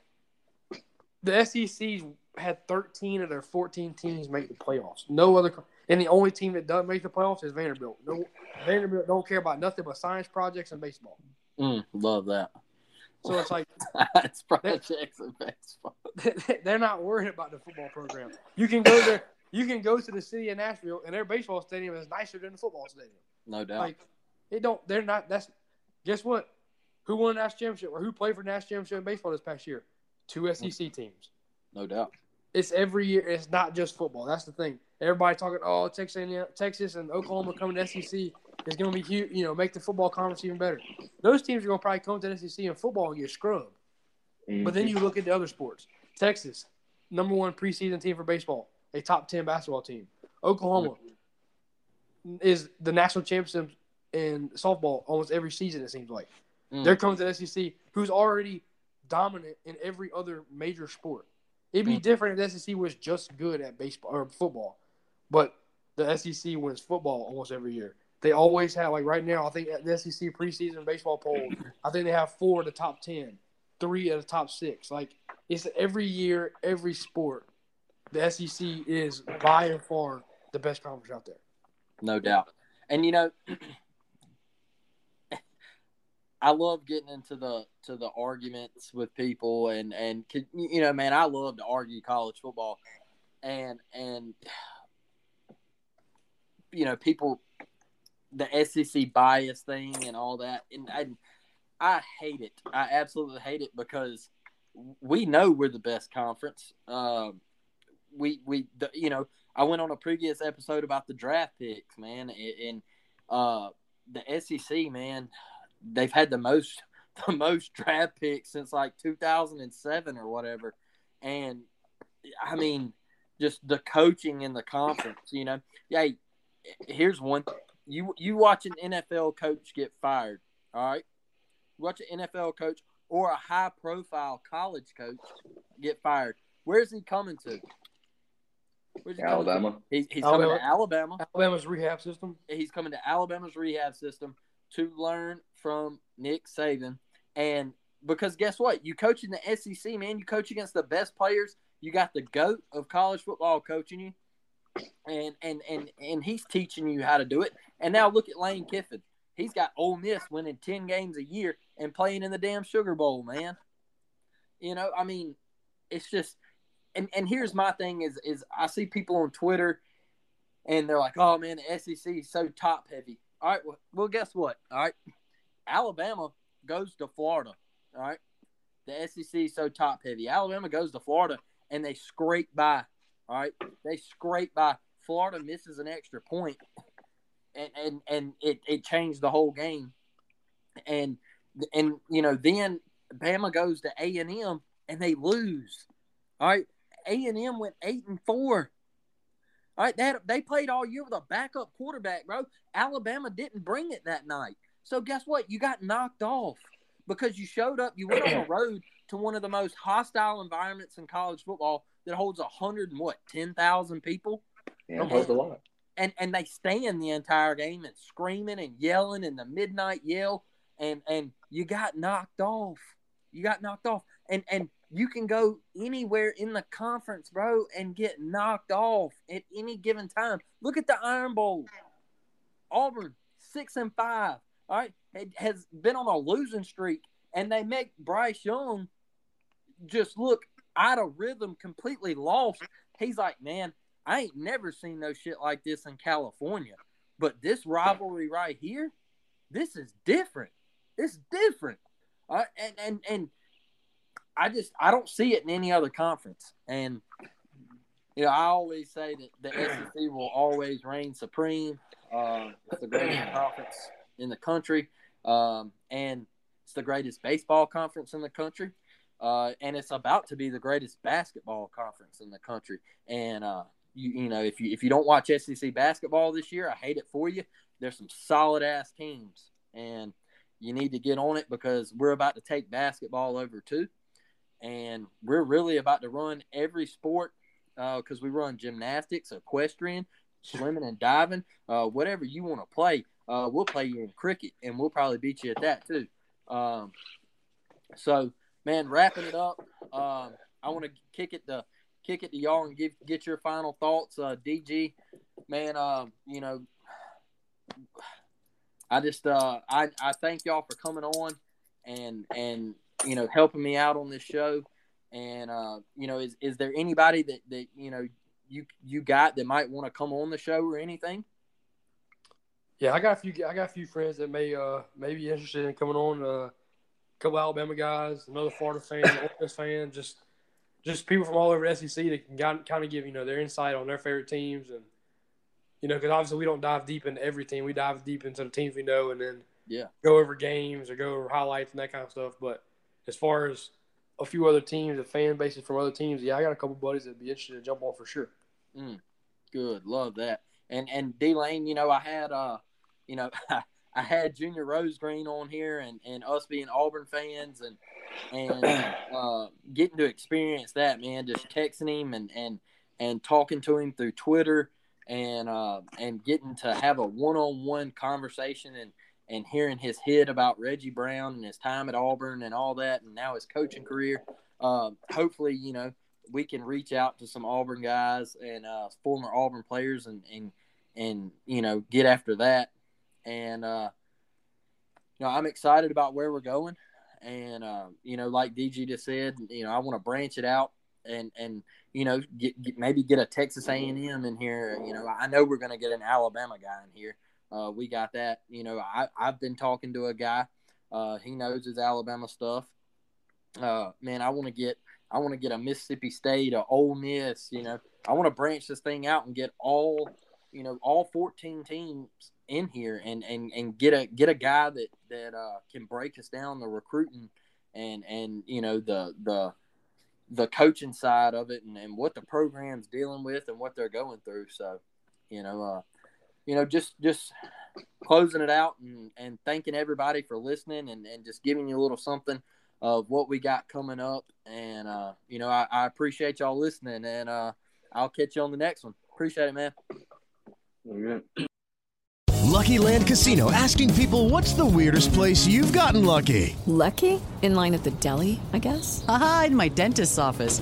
the SEC's had thirteen of their fourteen teams make the playoffs. No other, and the only team that doesn't make the playoffs is Vanderbilt. No, Vanderbilt don't care about nothing but science projects and baseball. Mm, love that. So it's like [LAUGHS] science projects and baseball. [LAUGHS] They're not worried about the football program. You can go there. You can go to the city of Nashville and their baseball stadium is nicer than the football stadium. No doubt. Like it don't. They're not. That's guess what? Who won the national championship or who played for the national championship in baseball this past year? Two SEC teams. No doubt. It's every year. It's not just football. That's the thing. Everybody talking. Oh, Texas and Texas and Oklahoma coming to SEC is going to be huge. You know, make the football conference even better. Those teams are going to probably come to the SEC in football and get scrubbed. Mm-hmm. But then you look at the other sports. Texas, number one preseason team for baseball a top 10 basketball team. Oklahoma is the national champion in softball almost every season, it seems like. Mm. They're coming to the SEC, who's already dominant in every other major sport. It'd be mm. different if the SEC was just good at baseball or football, but the SEC wins football almost every year. They always have, like right now, I think at the SEC preseason baseball poll, I think they have four of the top 10, three of the top six. Like, it's every year, every sport the SEC is by and far the best conference out there. No doubt. And you know, [CLEARS THROAT] I love getting into the to the arguments with people and and you know, man, I love to argue college football, and and you know, people the SEC bias thing and all that, and I I hate it. I absolutely hate it because we know we're the best conference. Um, we we the, you know I went on a previous episode about the draft picks, man, and uh, the SEC, man, they've had the most [LAUGHS] the most draft picks since like 2007 or whatever, and I mean, just the coaching in the conference, you know. Yeah, here's one: you you watch an NFL coach get fired, all right? Watch an NFL coach or a high profile college coach get fired. Where's he coming to? Where's he Alabama. He's, he's Alabama. coming to Alabama. Alabama's rehab system. He's coming to Alabama's rehab system to learn from Nick Saban. And because guess what? You coach in the SEC, man. You coach against the best players. You got the goat of college football coaching you, and and and and he's teaching you how to do it. And now look at Lane Kiffin. He's got Ole Miss winning ten games a year and playing in the damn Sugar Bowl, man. You know, I mean, it's just and and here's my thing is is I see people on Twitter and they're like, "Oh man, the SEC is so top heavy." All right, well, well, guess what? All right, Alabama goes to Florida. All right, the SEC is so top heavy. Alabama goes to Florida and they scrape by. All right, they scrape by. Florida misses an extra point, and and and it it changed the whole game. And and you know then Bama goes to A and M and they lose. All right, A and M went eight and four. All right, they had, they played all year with a backup quarterback, bro. Alabama didn't bring it that night, so guess what? You got knocked off because you showed up. You went on the [CLEARS THROAT] road to one of the most hostile environments in college football that holds a hundred and what ten thousand people. Yeah, holds a lot. And and they stand the entire game and screaming and yelling and the midnight yell and and you got knocked off. You got knocked off, and and you can go anywhere in the conference, bro, and get knocked off at any given time. Look at the Iron Bowl. Auburn six and five. All right, has been on a losing streak, and they make Bryce Young just look out of rhythm, completely lost. He's like, man, I ain't never seen no shit like this in California, but this rivalry right here, this is different. It's different. Uh, and and and I just I don't see it in any other conference. And you know, I always say that the SEC will always reign supreme. Uh, it's the greatest [CLEARS THROAT] conference in the country, um, and it's the greatest baseball conference in the country. Uh, and it's about to be the greatest basketball conference in the country. And uh, you you know if you if you don't watch SEC basketball this year, I hate it for you. There's some solid ass teams, and you need to get on it because we're about to take basketball over too. And we're really about to run every sport because uh, we run gymnastics, equestrian, swimming, and diving. Uh, whatever you want to play, uh, we'll play you in cricket, and we'll probably beat you at that too. Um, so, man, wrapping it up, um, I want to kick it to kick it to y'all and give get your final thoughts. Uh, DG, man, uh, you know I just uh, I I thank y'all for coming on and and you know helping me out on this show. And uh, you know, is is there anybody that that you know you you got that might want to come on the show or anything? Yeah, I got a few. I got a few friends that may uh may be interested in coming on. Uh, a couple Alabama guys, another Florida fan, Ole fan, just just people from all over SEC that can kind of give you know their insight on their favorite teams and you know, because obviously we don't dive deep into everything. We dive deep into the teams we know, and then yeah, go over games or go over highlights and that kind of stuff. But as far as a few other teams, the fan bases from other teams, yeah, I got a couple buddies that'd be interested to jump on for sure. Mm, good, love that. And and D Lane, you know, I had uh, you know, [LAUGHS] I had Junior Rosegreen on here, and and us being Auburn fans, and and [COUGHS] uh, getting to experience that, man, just texting him and and and talking to him through Twitter and uh, and getting to have a one-on-one conversation and and hearing his hit about Reggie Brown and his time at Auburn and all that, and now his coaching career. Uh, hopefully, you know, we can reach out to some Auburn guys and uh, former Auburn players and and and you know get after that. And uh, you know, I'm excited about where we're going, and uh, you know, like DG just said, you know, I want to branch it out and and you know get, get, maybe get a Texas A&M in here. You know, I know we're going to get an Alabama guy in here. Uh, we got that. You know, I I've been talking to a guy. Uh, he knows his Alabama stuff. Uh, man, I want to get I want to get a Mississippi State, a Ole Miss. You know, I want to branch this thing out and get all you know all 14 teams in here and and and get a get a guy that that uh, can break us down the recruiting and and you know the the the coaching side of it and, and what the program's dealing with and what they're going through. So, you know, uh, you know, just just closing it out and, and thanking everybody for listening and, and just giving you a little something of what we got coming up. And uh, you know, I, I appreciate y'all listening and uh, I'll catch you on the next one. Appreciate it, man. Lucky Land Casino asking people what's the weirdest place you've gotten lucky? Lucky? In line at the deli, I guess? Aha, in my dentist's office.